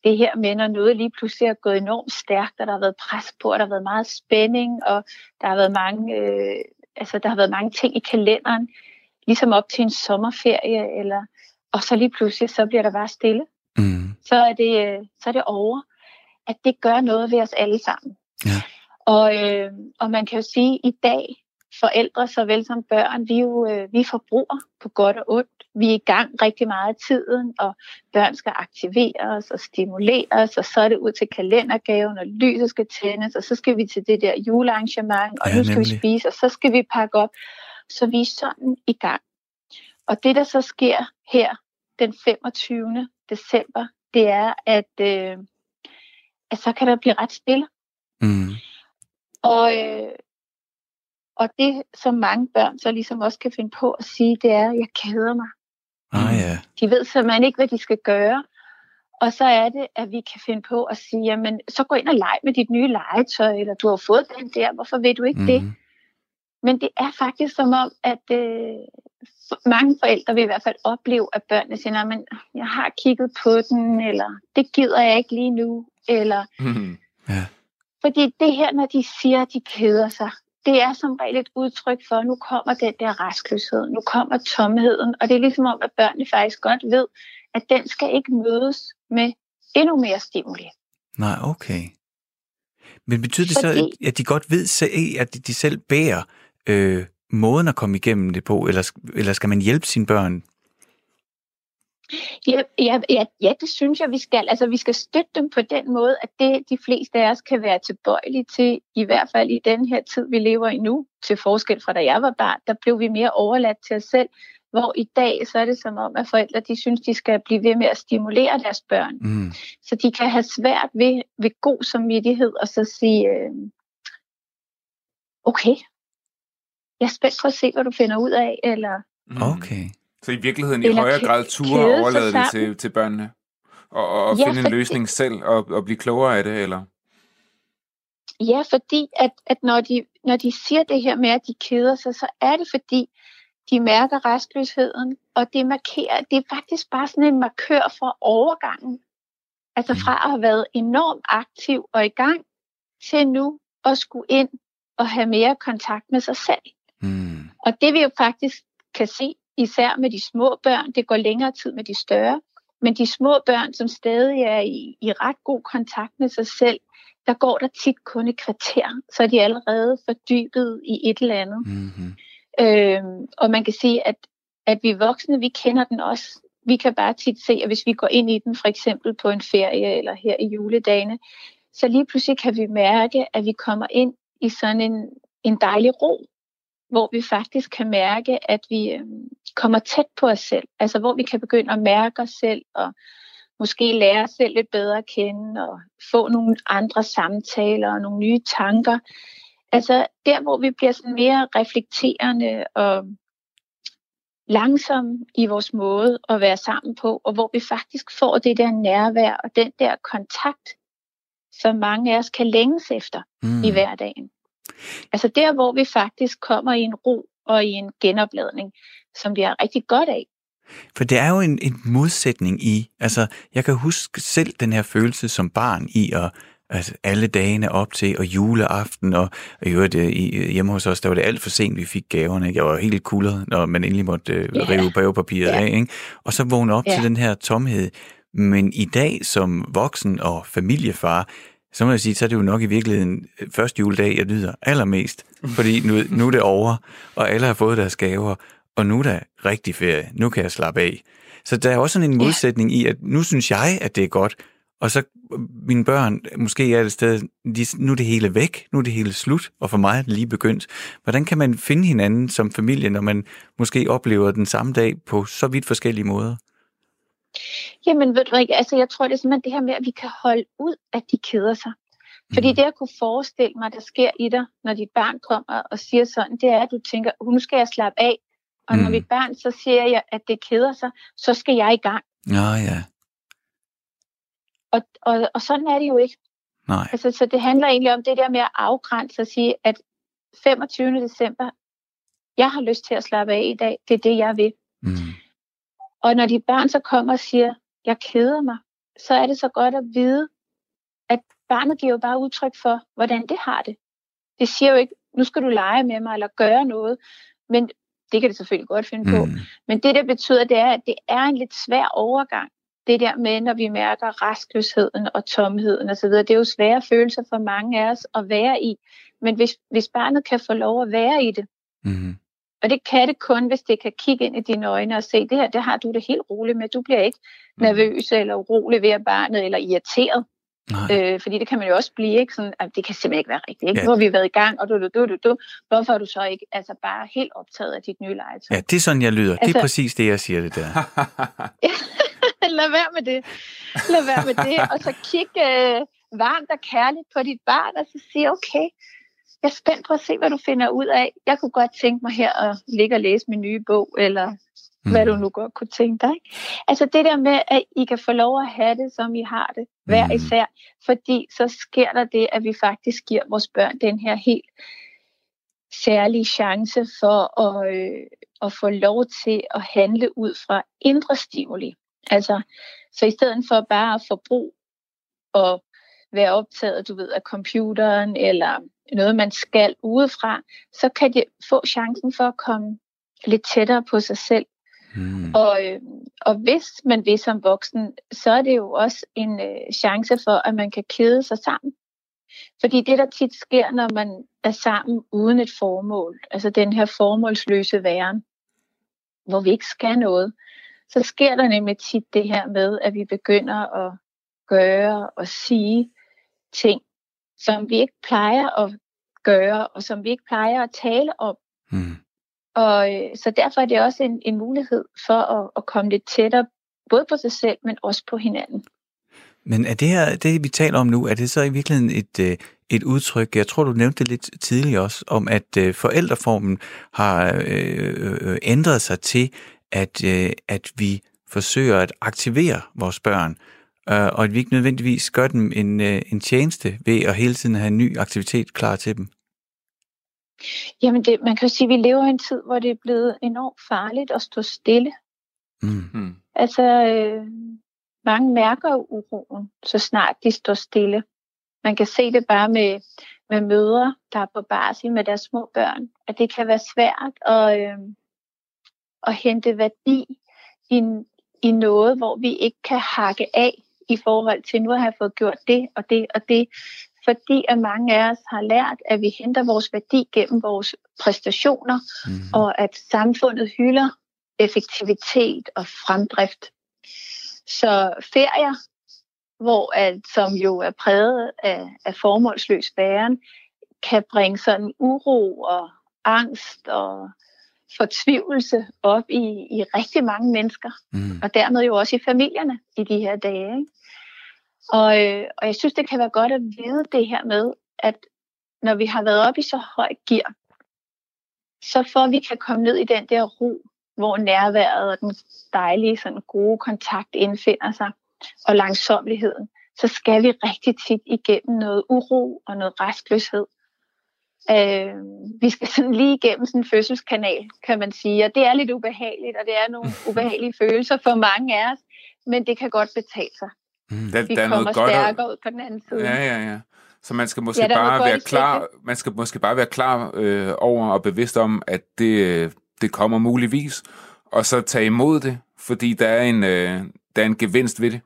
det her med, når noget lige pludselig er gået enormt stærkt, og der har været pres på, og der har været meget spænding, og der har været mange, øh, altså, der har været mange ting i kalenderen, ligesom op til en sommerferie, eller, og så lige pludselig, så bliver der bare stille. Mm. Så, er det, øh, så er det over, at det gør noget ved os alle sammen. Ja. Og, øh, og man kan jo sige, at i dag, forældre såvel som børn, vi jo øh, vi forbruger på godt og ondt. Vi er i gang rigtig meget af tiden, og børn skal aktiveres og stimuleres, og så er det ud til kalendergaven, og lyset skal tændes, og så skal vi til det der julearrangement, og ja, nu skal nemlig. vi spise, og så skal vi pakke op. Så vi er sådan i gang. Og det, der så sker her den 25. december, det er, at, øh, at så kan der blive ret stille. Mm. Og, øh, og det, som mange børn så ligesom også kan finde på at sige, det er, at jeg keder mig. Ah, ja. De ved simpelthen ikke, hvad de skal gøre. Og så er det, at vi kan finde på at sige, jamen, så gå ind og lege med dit nye legetøj, eller du har fået den der, hvorfor ved du ikke mm. det? Mhm. Men det er faktisk som om, at øh, mange forældre vil i hvert fald opleve, at børnene siger, men jeg har kigget på den, eller det gider jeg ikke lige nu, eller... Mm. Ja. Fordi det her, når de siger, at de keder sig, det er som regel et udtryk for, at nu kommer den der restløshed, nu kommer tomheden, og det er ligesom om, at børnene faktisk godt ved, at den skal ikke mødes med endnu mere stimuli. Nej, okay. Men betyder det Fordi, så, at de godt ved, at de selv bærer øh, måden at komme igennem det på, eller, eller skal man hjælpe sine børn Ja, ja, ja, ja, det synes jeg, vi skal. Altså, vi skal støtte dem på den måde, at det de fleste af os kan være tilbøjelige til, i hvert fald i den her tid, vi lever i nu, til forskel fra da jeg var barn, der blev vi mere overladt til os selv, hvor i dag så er det som om, at forældre de synes, de skal blive ved med at stimulere deres børn. Mm. Så de kan have svært ved, ved god samvittighed og så sige, øh, okay, jeg er spændt på at se, hvad du finder ud af, eller... Okay. Så i virkeligheden i højere grad ture overlade det til, til børnene? Og, og ja, finde en løsning selv og, og blive klogere af det, eller? Ja, fordi at, at når, de, når de siger det her med, at de keder sig, så er det fordi, de mærker restløsheden, og det markerer, det er faktisk bare sådan en markør for overgangen. Altså mm. fra at have været enormt aktiv og i gang, til nu at skulle ind og have mere kontakt med sig selv. Mm. Og det vi jo faktisk kan se, især med de små børn, det går længere tid med de større, Men de små børn, som stadig er i, i ret god kontakt med sig selv, der går der tit kun et kvarter, så er de allerede fordybet i et eller andet. Mm-hmm. Øhm, og man kan sige, at, at vi voksne, vi kender den også. Vi kan bare tit se, at hvis vi går ind i den, for eksempel på en ferie eller her i juledagene, så lige pludselig kan vi mærke, at vi kommer ind i sådan en, en dejlig ro, hvor vi faktisk kan mærke, at vi øh, kommer tæt på os selv. Altså hvor vi kan begynde at mærke os selv og måske lære os selv lidt bedre at kende og få nogle andre samtaler og nogle nye tanker. Altså der, hvor vi bliver sådan mere reflekterende og langsom i vores måde at være sammen på, og hvor vi faktisk får det der nærvær og den der kontakt, som mange af os kan længes efter mm. i hverdagen. Altså der, hvor vi faktisk kommer i en ro og i en genopladning, som vi har rigtig godt af. For det er jo en, en modsætning i, altså jeg kan huske selv den her følelse som barn i at altså alle dagene op til, og juleaften, og, og jo, det, i, hjemme hos os, der var det alt for sent, vi fik gaverne. Ikke? Jeg var helt kulder, når man endelig måtte øh, yeah. rive bagepapiret yeah. af. Ikke? Og så vågne op yeah. til den her tomhed. Men i dag som voksen og familiefar, så må jeg sige, så er det jo nok i virkeligheden øh, første juledag, jeg nyder allermest. Fordi nu, nu er det over, og alle har fået deres gaver, og nu er der rigtig ferie. Nu kan jeg slappe af. Så der er også sådan en modsætning i, at nu synes jeg, at det er godt, og så øh, mine børn, måske er det sted, de, nu er det hele væk, nu er det hele slut, og for mig er det lige begyndt. Hvordan kan man finde hinanden som familie, når man måske oplever den samme dag på så vidt forskellige måder? Jamen ved du ikke, altså jeg tror det er simpelthen det her med, at vi kan holde ud, at de keder sig. Fordi mm. det, jeg kunne forestille mig, der sker i dig, når dit barn kommer og siger sådan, det er, at du tænker, nu skal jeg slappe af. Og mm. når mit barn så siger jeg, at det keder sig, så skal jeg i gang. Ja, ja. Og, og, og sådan er det jo ikke. Nej. Altså, så det handler egentlig om det der med at afgrænse og sige, at 25. december, jeg har lyst til at slappe af i dag. Det er det, jeg vil. Mm. Og når de børn så kommer og siger, jeg keder mig, så er det så godt at vide, at barnet giver jo bare udtryk for, hvordan det har det. Det siger jo ikke, nu skal du lege med mig eller gøre noget, men det kan det selvfølgelig godt finde mm. på. Men det, der betyder, det er, at det er en lidt svær overgang. Det der med, når vi mærker restløsheden og tomheden osv., det er jo svære følelser for mange af os at være i. Men hvis, hvis barnet kan få lov at være i det, mm. Og det kan det kun, hvis det kan kigge ind i dine øjne og se, det her, det har du det helt roligt med. Du bliver ikke mm. nervøs eller urolig ved at barnet, eller irriteret. Øh, fordi det kan man jo også blive, ikke? Sådan, at det kan simpelthen ikke være rigtigt. Ikke? Ja. Nu har vi været i gang, og du, du, du, du, du. Hvorfor er du så ikke altså bare helt optaget af dit nye legetøj? Ja, det er sådan, jeg lyder. Altså, det er altså- præcis det, jeg siger det der. [LAUGHS] Lad være med det. Lad være med det. Og så kig øh, varmt og kærligt på dit barn, og så sige, okay, jeg er spændt på at se, hvad du finder ud af. Jeg kunne godt tænke mig her at ligge og læse min nye bog, eller mm. hvad du nu godt kunne tænke dig. Altså det der med, at I kan få lov at have det, som I har det, hver mm. især, fordi så sker der det, at vi faktisk giver vores børn den her helt særlige chance for at, øh, at få lov til at handle ud fra indre stimuli. Altså, så i stedet for bare at forbruge og være optaget, du ved, af computeren eller noget, man skal udefra, så kan de få chancen for at komme lidt tættere på sig selv. Mm. Og, øh, og hvis man vil som voksen, så er det jo også en øh, chance for, at man kan kede sig sammen. Fordi det, der tit sker, når man er sammen uden et formål, altså den her formålsløse væren, hvor vi ikke skal noget, så sker der nemlig tit det her med, at vi begynder at gøre og sige ting, som vi ikke plejer at gøre, og som vi ikke plejer at tale om. Mm. Og øh, så derfor er det også en, en mulighed for at, at komme lidt tættere, både på sig selv, men også på hinanden. Men er det her, det vi taler om nu, er det så i virkeligheden et, øh, et udtryk, jeg tror du nævnte det lidt tidligere også, om at øh, forældreformen har øh, øh, ændret sig til, at, øh, at vi forsøger at aktivere vores børn, øh, og at vi ikke nødvendigvis gør dem en, øh, en tjeneste ved at hele tiden have en ny aktivitet klar til dem? Jamen, det, man kan jo sige, at vi lever i en tid, hvor det er blevet enormt farligt at stå stille. Mm. mm. Altså, øh, mange mærker uroen, så snart de står stille. Man kan se det bare med, med mødre, der er på barsel med deres små børn, at det kan være svært at, øh, at hente værdi i, i noget, hvor vi ikke kan hakke af i forhold til, nu har jeg fået gjort det og det og det, fordi at mange af os har lært, at vi henter vores værdi gennem vores præstationer, mm. og at samfundet hylder effektivitet og fremdrift. Så ferier, hvor at, som jo er præget af, af formålsløs væren, kan bringe sådan uro og angst og fortvivlelse op i, i rigtig mange mennesker, mm. og dermed jo også i familierne i de her dage. Ikke? Og, øh, og jeg synes, det kan være godt at vide det her med, at når vi har været op i så høj gear, så for at vi kan komme ned i den der ro, hvor nærværet og den dejlige, sådan gode kontakt indfinder sig, og langsomligheden, så skal vi rigtig tit igennem noget uro og noget restløshed. Øh, vi skal sådan lige igennem sådan en fødselskanal, kan man sige, og det er lidt ubehageligt, og det er nogle [LAUGHS] ubehagelige følelser for mange af os, men det kan godt betale sig. Mm, der, vi der er kommer noget godt stærkere ud på den anden side. Ja, ja, ja. Så man skal måske Ja, bare være klar, man skal måske bare være klar øh, over og bevidst om, at det, det kommer muligvis, og så tage imod det, fordi der er en, øh, der er en gevinst ved det.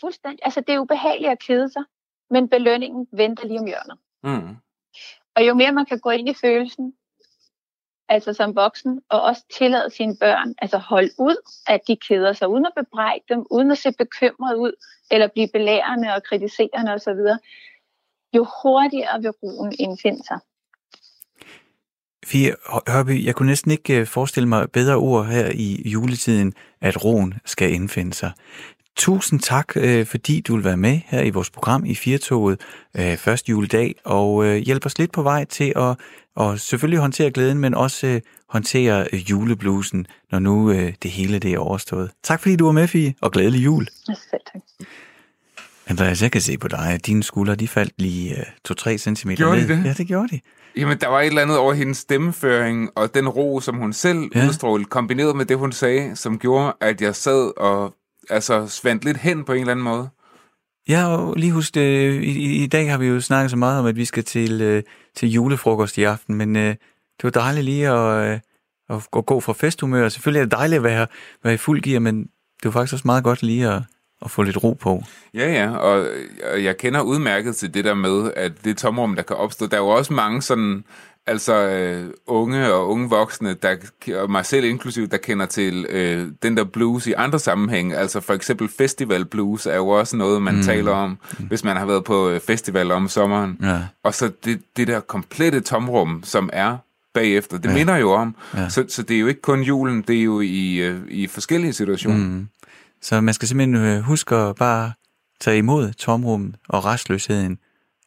Fuldstændig. Altså, det er ubehageligt at kede sig, men belønningen venter lige om hjørnet. Mm. Og jo mere man kan gå ind i følelsen, altså som voksen, og også tillade sine børn, altså holde ud, at de keder sig, uden at bebrejde dem, uden at se bekymret ud, eller blive belærende og kritiserende osv., jo hurtigere vil roen indfinde sig. Fie Hørby, jeg kunne næsten ikke øh, forestille mig bedre ord her i juletiden, at roen skal indfinde sig. Tusind tak, øh, fordi du vil være med her i vores program i Firtoget øh, første juledag, og øh, hjælpe os lidt på vej til at og selvfølgelig håndtere glæden, men også håndtere juleblusen, når nu det hele det er overstået. Tak fordi du var med, Fie, og glædelig jul. Ja, selv tak. Andreas, jeg kan se på dig, at dine skuldre de faldt lige øh, 2-3 cm Gjorde de ned. det? Ja, det gjorde de. Jamen, der var et eller andet over hendes stemmeføring, og den ro, som hun selv ja. udstrålede, kombineret med det, hun sagde, som gjorde, at jeg sad og altså, svandt lidt hen på en eller anden måde. Ja, og lige husk, øh, i, i, dag har vi jo snakket så meget om, at vi skal til, øh, til julefrokost i aften, men øh, det var dejligt lige at, øh, at gå, gå fra festhumør. Selvfølgelig er det dejligt at være, være i fuld gear, men det var faktisk også meget godt lige at, at få lidt ro på. Ja, ja, og og jeg kender udmærket til det der med, at det tomrum, der kan opstå. Der er jo også mange sådan, altså øh, unge og unge voksne, der, og mig selv inklusiv, der kender til øh, den der blues i andre sammenhænge. Altså for eksempel festival blues er jo også noget, man mm. taler om, hvis man har været på øh, festival om sommeren. Ja. Og så det, det der komplette tomrum, som er bagefter, det Ja. minder jo om. Ja. Ja. Så, så det er jo ikke kun julen, det er jo i, øh, i forskellige situationer. Mm. Så man skal simpelthen øh, huske at bare tage imod tomrummet og restløsheden,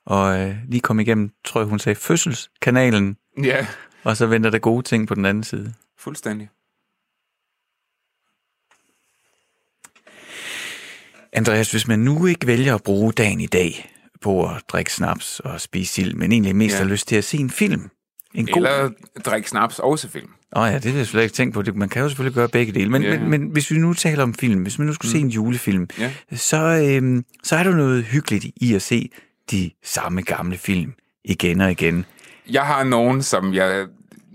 og øh, lige komme igennem, tror jeg hun sagde, fødselskanalen, Ja, og så venter der gode ting på den anden side. fuldstændig. Andreas, hvis man nu ikke vælger at bruge dagen i dag på at drikke snaps og spise sild, men egentlig mest Ja. har lyst til at se en film, en god... Eller drikke snaps og se film. Åh oh ja, det har jeg slet ikke tænkt på. Man kan jo selvfølgelig gøre begge dele. Men, Ja. men, men hvis vi nu taler om film, hvis man nu skulle mm. se en julefilm, Ja. så, øhm, så er der noget hyggeligt i at se de samme gamle film igen og igen. Jeg har nogen, som jeg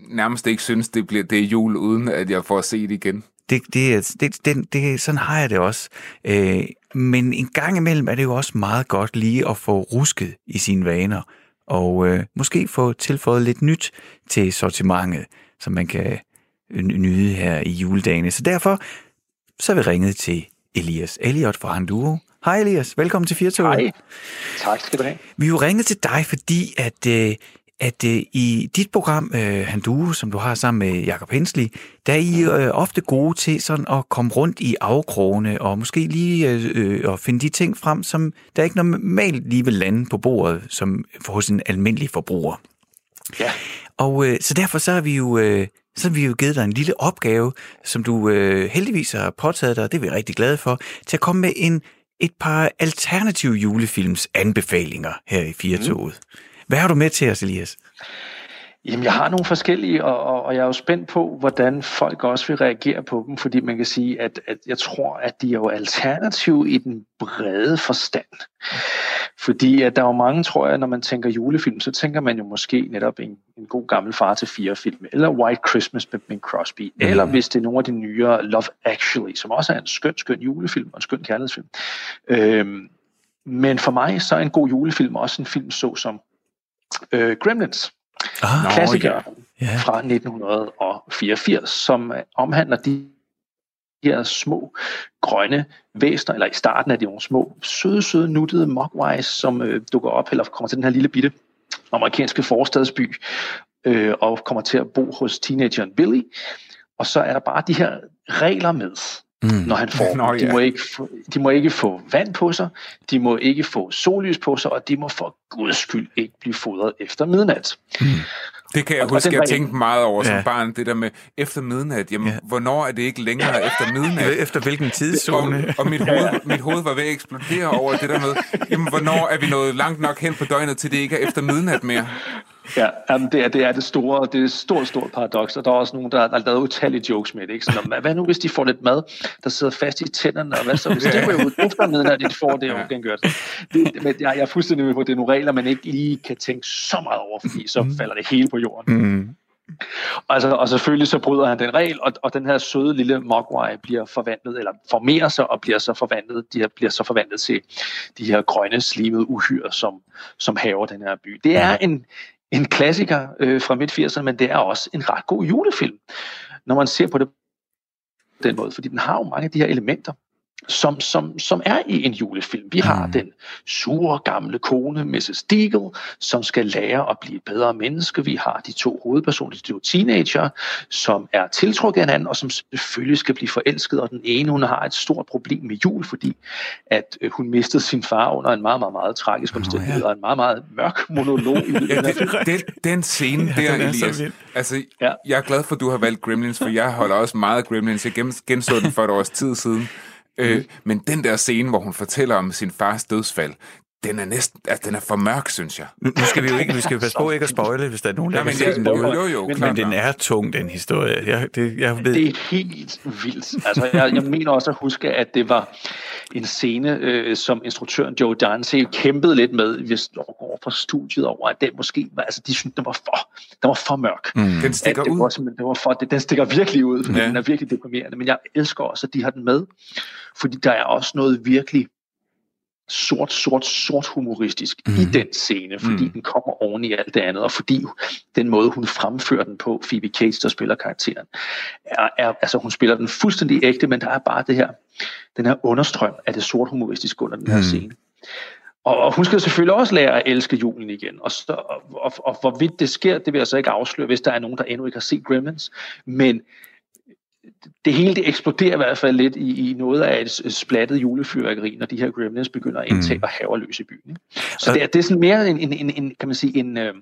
nærmest ikke synes, det, bliver, det er jul, uden at jeg får set igen. Det, det, det, det, det, sådan har jeg det også. Øh, men en gang imellem er det jo også meget godt lige at få rusket i sine vaner, og øh, måske få tilføjet lidt nyt til sortimentet, som man kan øh, nyde her i juledagene. Så derfor så vi ringet til Elias Elliot fra Handuro. Hej Elias, velkommen til Firtoget. Hej. Tak skal du have. Vi er jo ringet til dig, fordi at, øh, at øh, i dit program, øh, Handue, som du har sammen med Jakob Hensley, der er I ofte gode til sådan at komme rundt i afkrogene og måske lige øh, at finde de ting frem, som der ikke normalt lige vil lande på bordet som for hos en almindelig forbruger. Ja. Og øh, så derfor så har vi jo... Øh, så har vi jo givet dig en lille opgave, som du øh, heldigvis har påtaget dig, og det er vi rigtig glade for, til at komme med en, et par alternative julefilms anbefalinger her i Firtoget. Mm. Hvad har du med til os, Elias? Jamen, jeg har nogle forskellige, og, og, og jeg er jo spændt på, hvordan folk også vil reagere på dem, fordi man kan sige, at, at jeg tror, at de er jo alternativ i den brede forstand. Fordi at der er jo mange, tror jeg, når man tænker julefilm, så tænker man jo måske netop en, en god gammel far til fire film, eller White Christmas med Bing Crosby, mm. eller hvis det er nogle af de nyere Love Actually, som også er en skøn, skøn julefilm og en skøn kærlighedsfilm. Øhm, men for mig så er en god julefilm også en film så som øh, Gremlins. Ah, klassiker ja. Yeah. fra 1984, som omhandler de her små grønne væsner, eller i starten er de nogle små, søde, søde, nuttede mogwise, som øh, dukker op, eller kommer til den her lille bitte amerikanske forstadsby, øh, og kommer til at bo hos teenageren Billy. Og så er der bare de her regler med, mm. når han får [LAUGHS] Nå, de, må ikke få, de må ikke få vand på sig, de må ikke få sollys på sig, og de må for guds skyld ikke blive fodret efter midnat. Mm. Det kan jeg og, huske, og jeg tænkte meget over som ja. barn, det der med efter midnat. Jamen, ja. hvornår er det ikke længere efter midnat? Efter hvilken tidszone? Og, og mit, hoved, mit hoved var ved at eksplodere over det der med, jamen, hvornår er vi nået langt nok hen på døgnet, til det ikke er efter midnat mere? Ja, jamen det, er, det er det store, det er et stort, stort paradoks, og der er også nogen, der har lavet utallige jokes med det. Ikke? Så, hvad nu, hvis de får lidt mad, der sidder fast i tænderne, og hvad så, hvis det går ud efter midnat, de får det, jo ja. godt. Det, men jeg, jeg er fuldstændig med på, at det er nogle regler, man ikke lige kan tænke så meget over, fordi så mm. falder det hele på jorden. Mm. Altså, og selvfølgelig så bryder han den regel, og, og den her søde lille mogwai bliver forvandlet, eller formerer sig og bliver så forvandlet, de her, bliver så forvandlet til de her grønne, slimede uhyre, som, som haver den her by. Det er en, en klassiker øh, fra midt-80'erne, men det er også en ret god julefilm, når man ser på det den måde, fordi den har jo mange af de her elementer, som, som, som er i en julefilm. Vi har mm. den sure gamle kone, Mrs. Deagle, som skal lære at blive et bedre menneske. Vi har de to hovedpersoner, de to teenager, som er tiltrukket af hinanden, og som selvfølgelig skal blive forelsket. Og den ene, hun har et stort problem med jul, fordi at øh, hun mistede sin far under en meget, meget, meget tragisk omstændighed, oh, ja. og en meget, meget mørk monolog. I [LAUGHS] ja, det, den, den scene der, ja, Elias, altså, ja. jeg er glad for, at du har valgt Gremlins, for jeg holder også meget af Gremlins. Jeg genså den for et års tid siden. Øh, mm. men den der scene, hvor hun fortæller om sin fars dødsfald, den er næsten, altså, den er for mørk, synes jeg. Nu, nu skal vi jo ikke, vi skal passe på ikke at spoile, hvis der er nogen, der ja, kan se den derude. Jo, jo, men, men den er tung, den historie. Jeg, det, jeg ved. det er helt vildt. Altså, jeg, jeg mener også at huske, at det var en scene, øh, som instruktøren Joe Dante kæmpede lidt med, hvis går fra studiet over, at den måske var, altså de syntes, den var for, den var for mørk. Mm. Den stikker det ud. Var den, var for, det, den stikker virkelig ud, fordi ja. den er virkelig deprimerende. Men jeg elsker også, at de har den med, fordi der er også noget virkelig sort, sort, sort humoristisk mm. i mhm. den scene, fordi mm. den kommer oven i alt det andet, og fordi den måde, hun fremfører den på, Phoebe Cates, der spiller karakteren, er, er, altså hun spiller den fuldstændig ægte, men der er bare det her, den her understrøm af det sort humoristiske under den her mm. scene. Og, og hun skal selvfølgelig også lære at elske julen igen. Og, så, og, og, og hvorvidt det sker, det vil jeg så ikke afsløre, hvis der er nogen, der endnu ikke har set Gremlins. Men det hele det eksploderer i hvert fald lidt i, i noget af et splattet julefyrværkeri, når de her gremlins begynder at indtage mm. og haver løs i byen. Så det er, det er sådan mere en, en, en, en kan man sige, en, øh,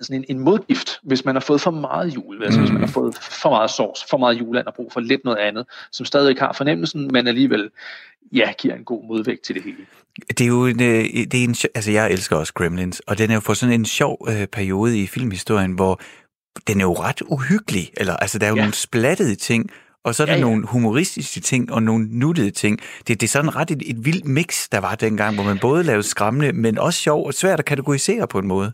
sådan en, en modgift, hvis man har fået for meget jul, altså mm. hvis man har mm. fået for meget sovs, for meget juleand og brug for lidt noget andet, som stadig ikke har fornemmelsen, men alligevel ja, giver en god modvægt til det hele. Det er jo en, øh, det er en, altså jeg elsker også Gremlins, og den er jo for sådan en sjov øh, periode i filmhistorien, hvor den er jo ret uhyggelig. Eller, altså, der er jo ja. nogle splattede ting, og så er der ja, ja. nogle humoristiske ting og nogle nuttede ting. Det, det er sådan ret et, et vildt mix, der var dengang, hvor man både lavede skræmmende, men også sjov og svært at kategorisere på en måde.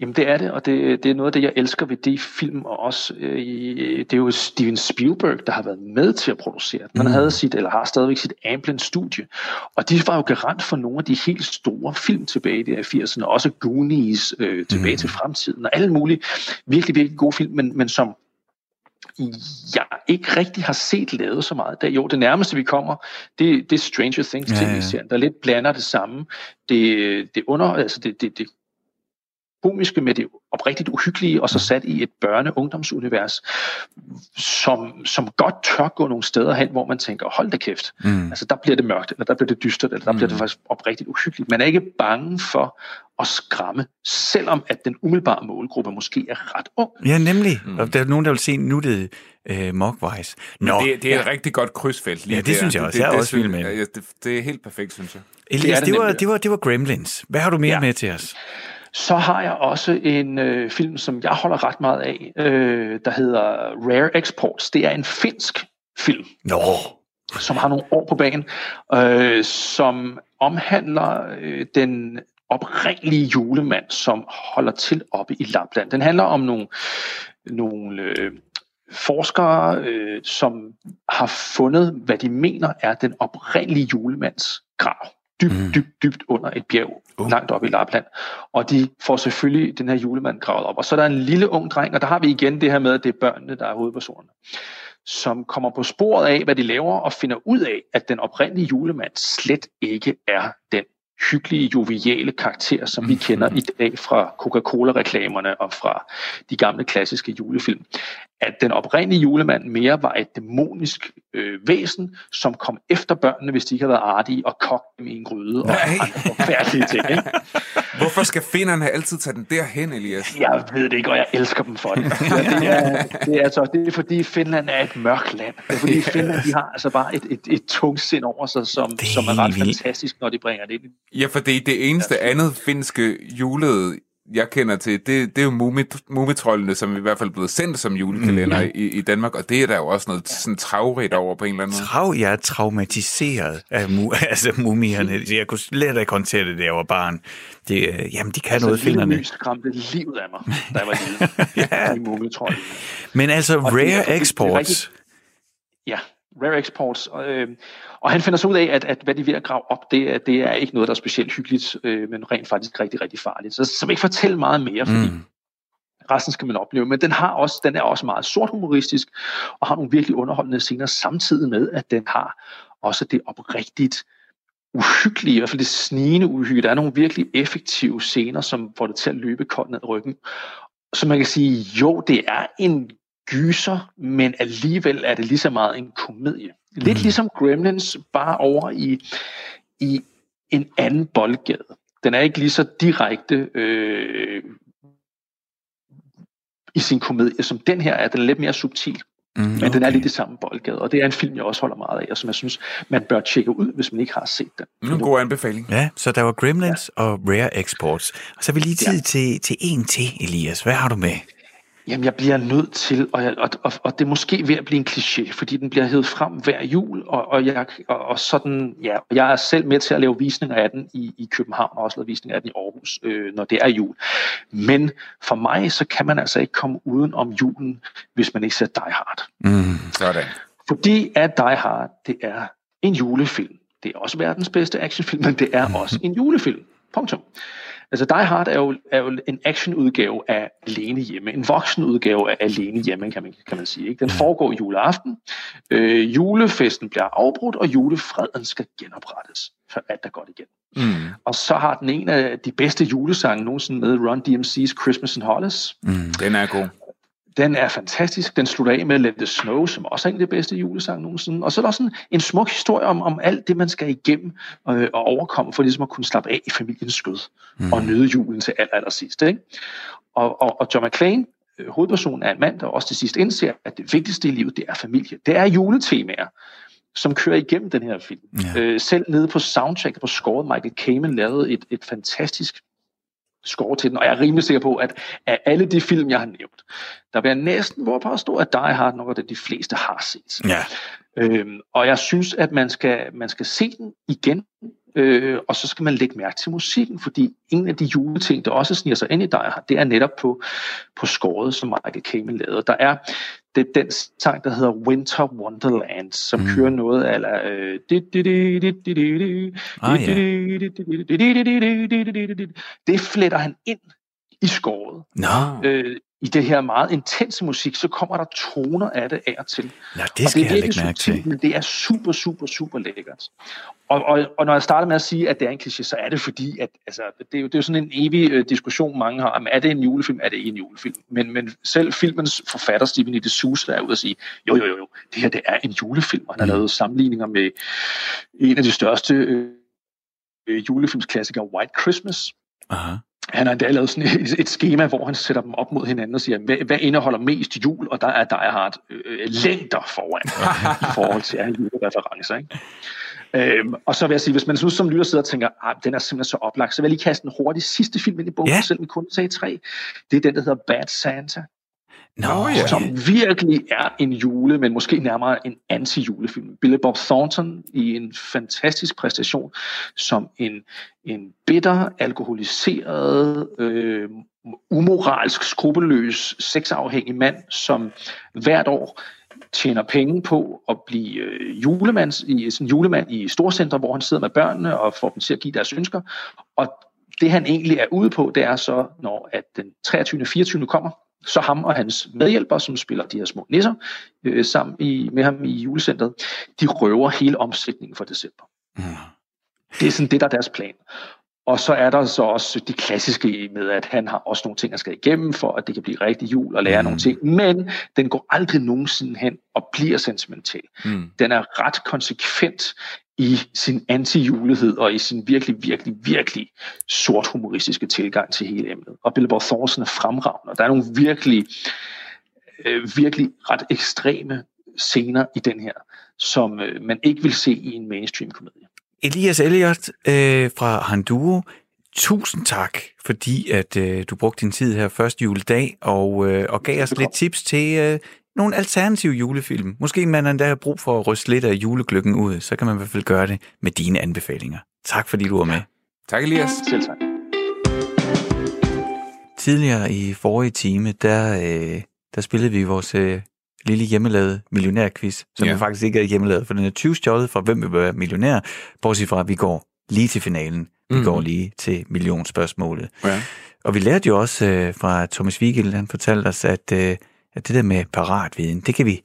Jamen det er det, og det, det er noget af det, jeg elsker ved de film, og også øh, det er jo Steven Spielberg, der har været med til at producere den. Man mm. havde sit, eller har stadigvæk sit Amblin-studie, og de var jo garant for nogle af de helt store film tilbage i de 80'erne, også Goonies øh, tilbage mm. til fremtiden, og alle mulige virkelig, virkelig gode film, men, men som jeg ikke rigtig har set lavet så meget. Der, jo, det nærmeste vi kommer, det, det er Stranger Things ja, tv-serien, der lidt blander det samme. Det, det, under, altså det, det, det komiske med det oprigtigt uhyggelige, og så sat i et børne-ungdomsunivers, som, som godt tør gå nogle steder hen, hvor man tænker, hold da kæft, mm. altså der bliver det mørkt, eller der bliver det dystert, eller der mm. bliver det faktisk oprigtigt uhyggeligt. Man er ikke bange for at skræmme, selvom at den umiddelbare målgruppe måske er ret ung. Ja, nemlig. Mm. Og der er nogen, der vil se nuttet øh, Mogwise. Nå, det, det er ja. et rigtig godt krydsfelt lige Ja, det der. synes jeg også. Det, jeg er også vild med det. Det, det er helt perfekt, synes jeg. Elias, det, det, det, var, det, var, det var Gremlins. Hvad har du mere ja. med til os? Så har jeg også en øh, film, som jeg holder ret meget af, øh, der hedder Rare Exports. Det er en finsk film. Nå. Som har nogle år på banen, øh, som omhandler øh, den oprindelige julemand, som holder til oppe i Lapland. Den handler om nogle, nogle øh, forskere, øh, som har fundet, hvad de mener er den oprindelige julemands grav. Dybt, mm. dybt, dybt under et bjerg, uh. langt oppe i Lapland. Og de får selvfølgelig den her julemand gravet op. Og så er der en lille ung dreng, og der har vi igen det her med, at det er børnene, der er hovedpersonerne som kommer på sporet af, hvad de laver, og finder ud af, at den oprindelige julemand slet ikke er den hyggelige, joviale karakter, som vi kender i dag fra Coca-Cola-reklamerne og fra de gamle klassiske julefilm. At den oprindelige julemand mere var et dæmonisk øh, væsen, som kom efter børnene, hvis de ikke havde været artige, og kogte dem i en gryde og andre forfærdelige ting. Ikke? [LAUGHS] Hvorfor skal finderne altid tage den derhen, Elias? Jeg ved det ikke, og jeg elsker dem for det. Ja, [LAUGHS] det, er, det, er altså, det er fordi Finland er et mørkt land. Det er fordi [LAUGHS] Finland de har altså bare et, et, et tungt sind over sig, som, er som er ret vildt. fantastisk, når de bringer det ind. Ja, for det, det eneste andet finske julede jeg kender til, det, det er jo mumitrollene, som i hvert fald er blevet sendt som julekalender mm. i, i Danmark, og det er der jo også noget sådan travrigt over på en eller anden måde. Trav, jeg er traumatiseret af mu, [LAUGHS] altså mumierne. Jeg kunne slet ikke håndtere det, da jeg var barn. Det, øh, jamen, de kan altså, noget, finderne. Altså, skræmte livet af mig, da jeg var lille. [LAUGHS] ja. De mumitrollene. Men altså, og Rare det, Exports... Det, det ja, Rare Exports. Øh, og han finder så ud af, at, at hvad de er ved at grave op, det, det er ikke noget, der er specielt hyggeligt, øh, men rent faktisk rigtig, rigtig farligt. Så, så vil ikke fortælle meget mere, fordi mm. resten skal man opleve. Men den, har også, den er også meget sort humoristisk, og har nogle virkelig underholdende scener, samtidig med, at den har også det oprigtigt uhyggelige, i hvert fald det snigende uhygge. Der er nogle virkelig effektive scener, som får det til at løbe koldt ned ryggen. Så man kan sige, jo, det er en gyser, men alligevel er det lige så meget en komedie. Lidt mm. ligesom Gremlins, bare over i, i en anden boldgade. Den er ikke lige så direkte øh, i sin komedie, som den her er. Den er lidt mere subtil. Mm, okay. Men den er lidt i samme boldgade, og det er en film, jeg også holder meget af, og som jeg synes, man bør tjekke ud, hvis man ikke har set den. Mm, en god anbefaling. Ja, så der var Gremlins ja. og Rare Exports. Og så vil lige tid ja. til, til en til, Elias. Hvad har du med? Jamen, jeg bliver nødt til, og, jeg, og, og, og det er måske ved at blive en kliché, fordi den bliver hævet frem hver jul, og, og, jeg, og, og sådan, ja, jeg er selv med til at lave visninger af den i, i København, og også lavet visninger af den i Aarhus, øh, når det er jul. Men for mig, så kan man altså ikke komme uden om julen, hvis man ikke ser Die Hard. Mm, sådan. Fordi at Die Hard, det er en julefilm. Det er også verdens bedste actionfilm, men det er [LAUGHS] også en julefilm. Punktum. Altså Die Hard er jo, er jo en actionudgave af Alene Hjemme, en voksen udgave af Alene Hjemme, kan man, kan man sige. Ikke? Den foregår juleaften, øh, julefesten bliver afbrudt, og julefreden skal genoprettes, for alt er godt igen. Mm. Og så har den en af de bedste julesange nogensinde med Run DMC's Christmas in Hollis. Mm. Den er god. Den er fantastisk. Den slutter af med Let the Snow, som også er en af de bedste julesang nogensinde. Og så er der også en, en smuk historie om, om alt det, man skal igennem øh, og overkomme, for ligesom at kunne slappe af i familiens skød mm. og nyde julen til aller, aller sidst. Ikke? Og, og, og John McClane, øh, hovedpersonen, er en mand, der også til sidst indser, at det vigtigste i livet, det er familie. Det er juletemaer som kører igennem den her film. Ja. Øh, selv nede på soundtrack på scoret, Michael Kamen lavede et, et fantastisk score til den, og jeg er rimelig sikker på, at af alle de film, jeg har nævnt, der vil jeg næsten hvor påstå, at Die Hard nok er det, de fleste har set. Ja. Øhm, og jeg synes, at man skal, man skal se den igen, øh, og så skal man lægge mærke til musikken, fordi en af de juleting, der også sniger sig ind i Die Hard, det er netop på, på scoret, som Michael Kamen lavede. Der er det er den sang, der hedder Winter Wonderland, som mm. kører noget af... Det fletter han ind i skåret. No. Øh, I det her meget intense musik, så kommer der toner af det af og til. Ja, det skal og det er jeg lægge mærke til. Men det er super, super, super lækkert. Og, og, og når jeg starter med at sige, at det er en kliché, så er det fordi, at altså, det, er jo, det er jo sådan en evig uh, diskussion, mange har, om er det en julefilm, er det ikke en julefilm? Men, men selv filmens forfatter, Steven E. D'Souza, er ude at sige, jo, jo, jo, jo, det her det er en julefilm, og han har mm. lavet sammenligninger med en af de største uh, julefilmsklassikere, White Christmas. Aha. Han har endda lavet sådan et, et schema, hvor han sætter dem op mod hinanden og siger, hvad, hvad indeholder mest jul? Og der er Die Hard øh, længder foran [LAUGHS] i forhold til alle julereferencer. Ikke? Øhm, og så vil jeg sige, hvis man nu som lytter sidder og tænker, ah, den er simpelthen så oplagt, så vil jeg lige kaste en hurtig sidste film ind i bogen, Ja. selvom vi kun sagde tre. Det er den, der hedder Bad Santa, Nå, ja. som virkelig er en jule, men måske nærmere en anti-julefilm. Billy Bob Thornton i en fantastisk præstation som en, en bitter, alkoholiseret, øh, umoralsk, skrupelløs, sexafhængig mand, som hvert år tjener penge på at blive øh, julemand, i, sådan julemand i storcenter, hvor han sidder med børnene og får dem til at give deres ønsker. Og det han egentlig er ude på, det er så, når at den 23. 24. kommer, så ham og hans medhjælpere, som spiller de her små nisser, øh, sammen i, med ham i julecentret, de røver hele omsætningen for december. Mm. Det er sådan det, der er deres plan. Og så er der så også de klassiske med, at han har også nogle ting, han skal igennem, for at det kan blive rigtig jul og lære Mm. mm. nogle ting. Men den går aldrig nogensinde hen og bliver sentimental. Mm. Den er ret konsekvent i sin anti-julighed og i sin virkelig, virkelig, virkelig sort humoristiske tilgang til hele emnet. Og Billboard Thorsen er fremragende. og Der er nogle virkelig, øh, virkelig ret ekstreme scener i den her, som øh, man ikke vil se i en mainstream-komedie. Elias Elliot øh, fra Handuo, tusind tak, fordi at øh, du brugte din tid her første juledag og, øh, og gav os lidt tips til øh, nogle alternative julefilm. Måske man endda har brug for at ryste lidt af julegløkken ud, så kan man i hvert fald gøre det med dine anbefalinger. Tak fordi du var med. Tak, Elias. Selv tak. Tidligere i forrige time, der, øh, der spillede vi vores øh, lille hjemmelavede millionærquiz, som Ja. ja. faktisk ikke er hjemmelavet, for den er 20 stjålet fra, hvem vil være millionær, bortset fra, at vi går lige til finalen. Vi mm. går lige til millionspørgsmålet. Ja. Og vi lærte jo også øh, fra Thomas Wigel, han fortalte os, at, øh, at det der med paratviden, det kan vi,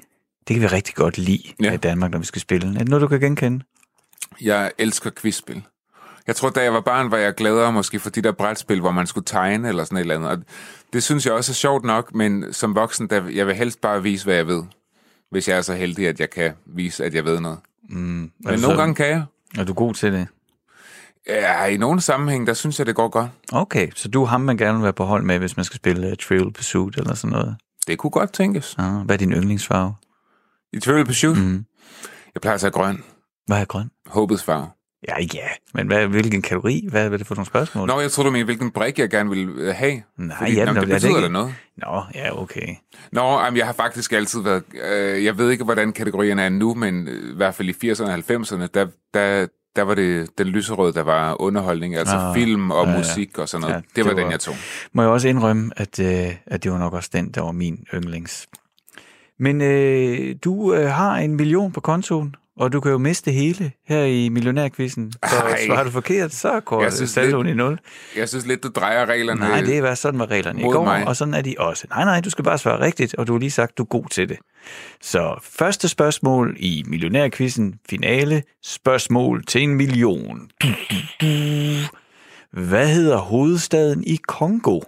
det kan vi rigtig godt lide Ja. i Danmark, når vi skal spille. Er det noget, du kan genkende? Jeg elsker quizspil. Jeg tror, da jeg var barn, var jeg gladere måske for de der brætspil, hvor man skulle tegne eller sådan et eller andet. Og det synes jeg også er sjovt nok, men som voksen, der, jeg vil helst bare vise, hvad jeg ved. Hvis jeg er så heldig, at jeg kan vise, at jeg ved noget. Mm. Men du nogle så- gange kan jeg. Er du god til det? Ja, i nogle sammenhæng, der synes jeg, det går godt. Okay, så du er ham, man gerne vil være på hold med, hvis man skal spille uh, Trivial Pursuit eller sådan noget. Det kunne godt tænkes. Ah, hvad er din yndlingsfarve? I Trivial Pursuit, mm. Jeg plejer at tage grøn. Hvad er grøn? Håbets farve. Ja, ja. Men hvad, hvilken kategori? Hvad, hvad er det for nogle spørgsmål? Nå, jeg tror du mener, hvilken brik jeg gerne vil øh, have. Nej, Fordi, ja, nå, det er det betyder da noget. Nå, ja, okay. Nå, jamen, jeg har faktisk altid været... Øh, jeg ved ikke, hvordan kategorierne er nu, men øh, i hvert fald i 80'erne og 90'erne, der, der, der var det den lyserøde, der var underholdning, altså Ah, film og ja, musik og sådan noget. Ja, det, var det den, var- jeg tog. Må jeg også indrømme, at, øh, at det var nok også den, der var min yndlings. Men øh, du øh, har en million på kontoen, og du kan jo miste hele her i millionærquizzen. Så Ej. svarer du forkert, så går saldoen i nul. Jeg synes lidt, du drejer reglerne. Nej, det var sådan var reglerne i går, mig. og sådan er de også. Nej, nej, du skal bare svare rigtigt, og du har lige sagt, du er god til det. Så første spørgsmål i millionærquizzen, finale, spørgsmål til en million. Hvad hedder hovedstaden i Kongo?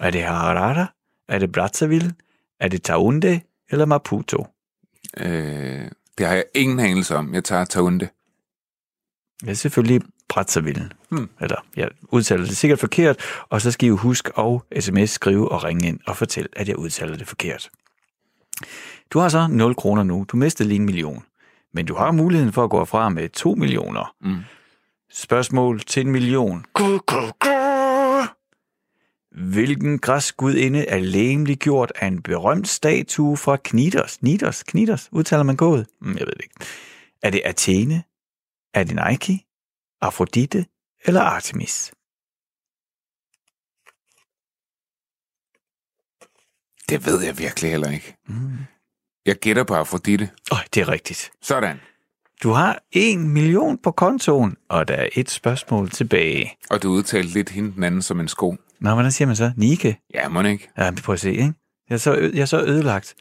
Er det Harare? Er det Brazzaville? Er det Taunde eller Maputo? Øh, det har jeg ingen anelse om. Jeg tager Taunde. Ja, selvfølgelig Brazzaville. Hmm. Eller, jeg udtaler det sikkert forkert, og så skal I jo huske at sms, skrive og ringe ind og fortælle, at jeg udtaler det forkert. Du har så 0 kroner nu. Du mistede lige en million. Men du har muligheden for at gå fra med 2 millioner. Mm. Spørgsmål til en million. Gu, gu, gu. Hvilken græsgudinde er lægemligt gjort af en berømt statue fra Knidos? Knidos? Knidos? Udtaler man gået? Mm, jeg ved det ikke. Er det Athene? Er det Nike? Afrodite eller Artemis? Det ved jeg virkelig heller ikke. Mm. Jeg gætter på Afrodite. Oh, det er rigtigt. Sådan. Du har en million på kontoen, og der er et spørgsmål tilbage. Og du udtalte lidt hende den anden som en sko. Nå, hvordan siger man så? Nike? Ja, må ikke. Ja, prøv at se, ikke? Jeg er så, ø- jeg er så ødelagt.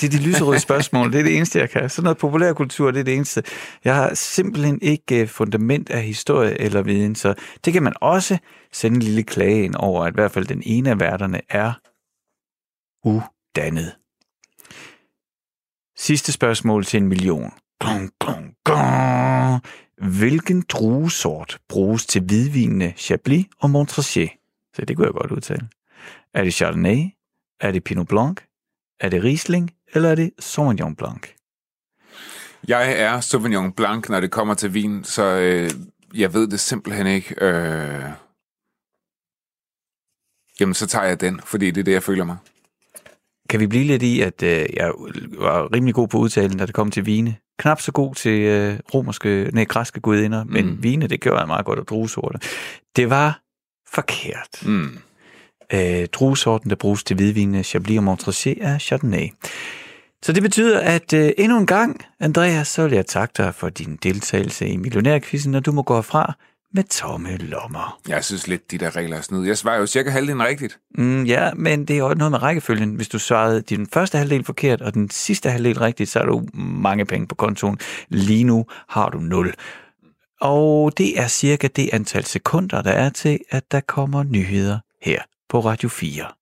Det er de lyserøde spørgsmål, det er det eneste, jeg kan. Sådan noget populærkultur, det er det eneste. Jeg har simpelthen ikke øh, fundament af historie eller viden, så det kan man også sende en lille klage ind over, at i hvert fald den ene af værterne er udannet. Sidste spørgsmål til en million. Gong, gong, gong. Hvilken druesort bruges til hvidvinene Chablis og Montrachet? Så det kunne jeg godt udtale. Er det Chardonnay? Er det Pinot Blanc? Er det Riesling? Eller er det Sauvignon Blanc? Jeg er Sauvignon Blanc, når det kommer til vin, så øh, jeg ved det simpelthen ikke. Øh... Jamen, så tager jeg den, fordi det er det, jeg føler mig. Kan vi blive lidt i, at øh, jeg var rimelig god på udtalen, da det kom til vine? Knap så god til øh, romerske, nej, græske gudinder, mm. men vine, det gør jeg meget godt, og druesorter. Det var forkert. Mm. Øh, druesorten, der bruges til hvidvine, Chablis og Montrachet, er Chardonnay. Så det betyder, at øh, endnu en gang, Andreas, så vil jeg takke dig for din deltagelse i Millionærkvisten, og du må gå fra med tomme lommer. Jeg synes lidt, de der regler er snyd. Jeg svarer jo cirka halvdelen rigtigt. Mm, ja, men det er jo noget med rækkefølgen. Hvis du svarede din første halvdel forkert, og den sidste halvdel rigtigt, så har du mange penge på kontoen. Lige nu har du 0. Og det er cirka det antal sekunder, der er til, at der kommer nyheder her på Radio 4.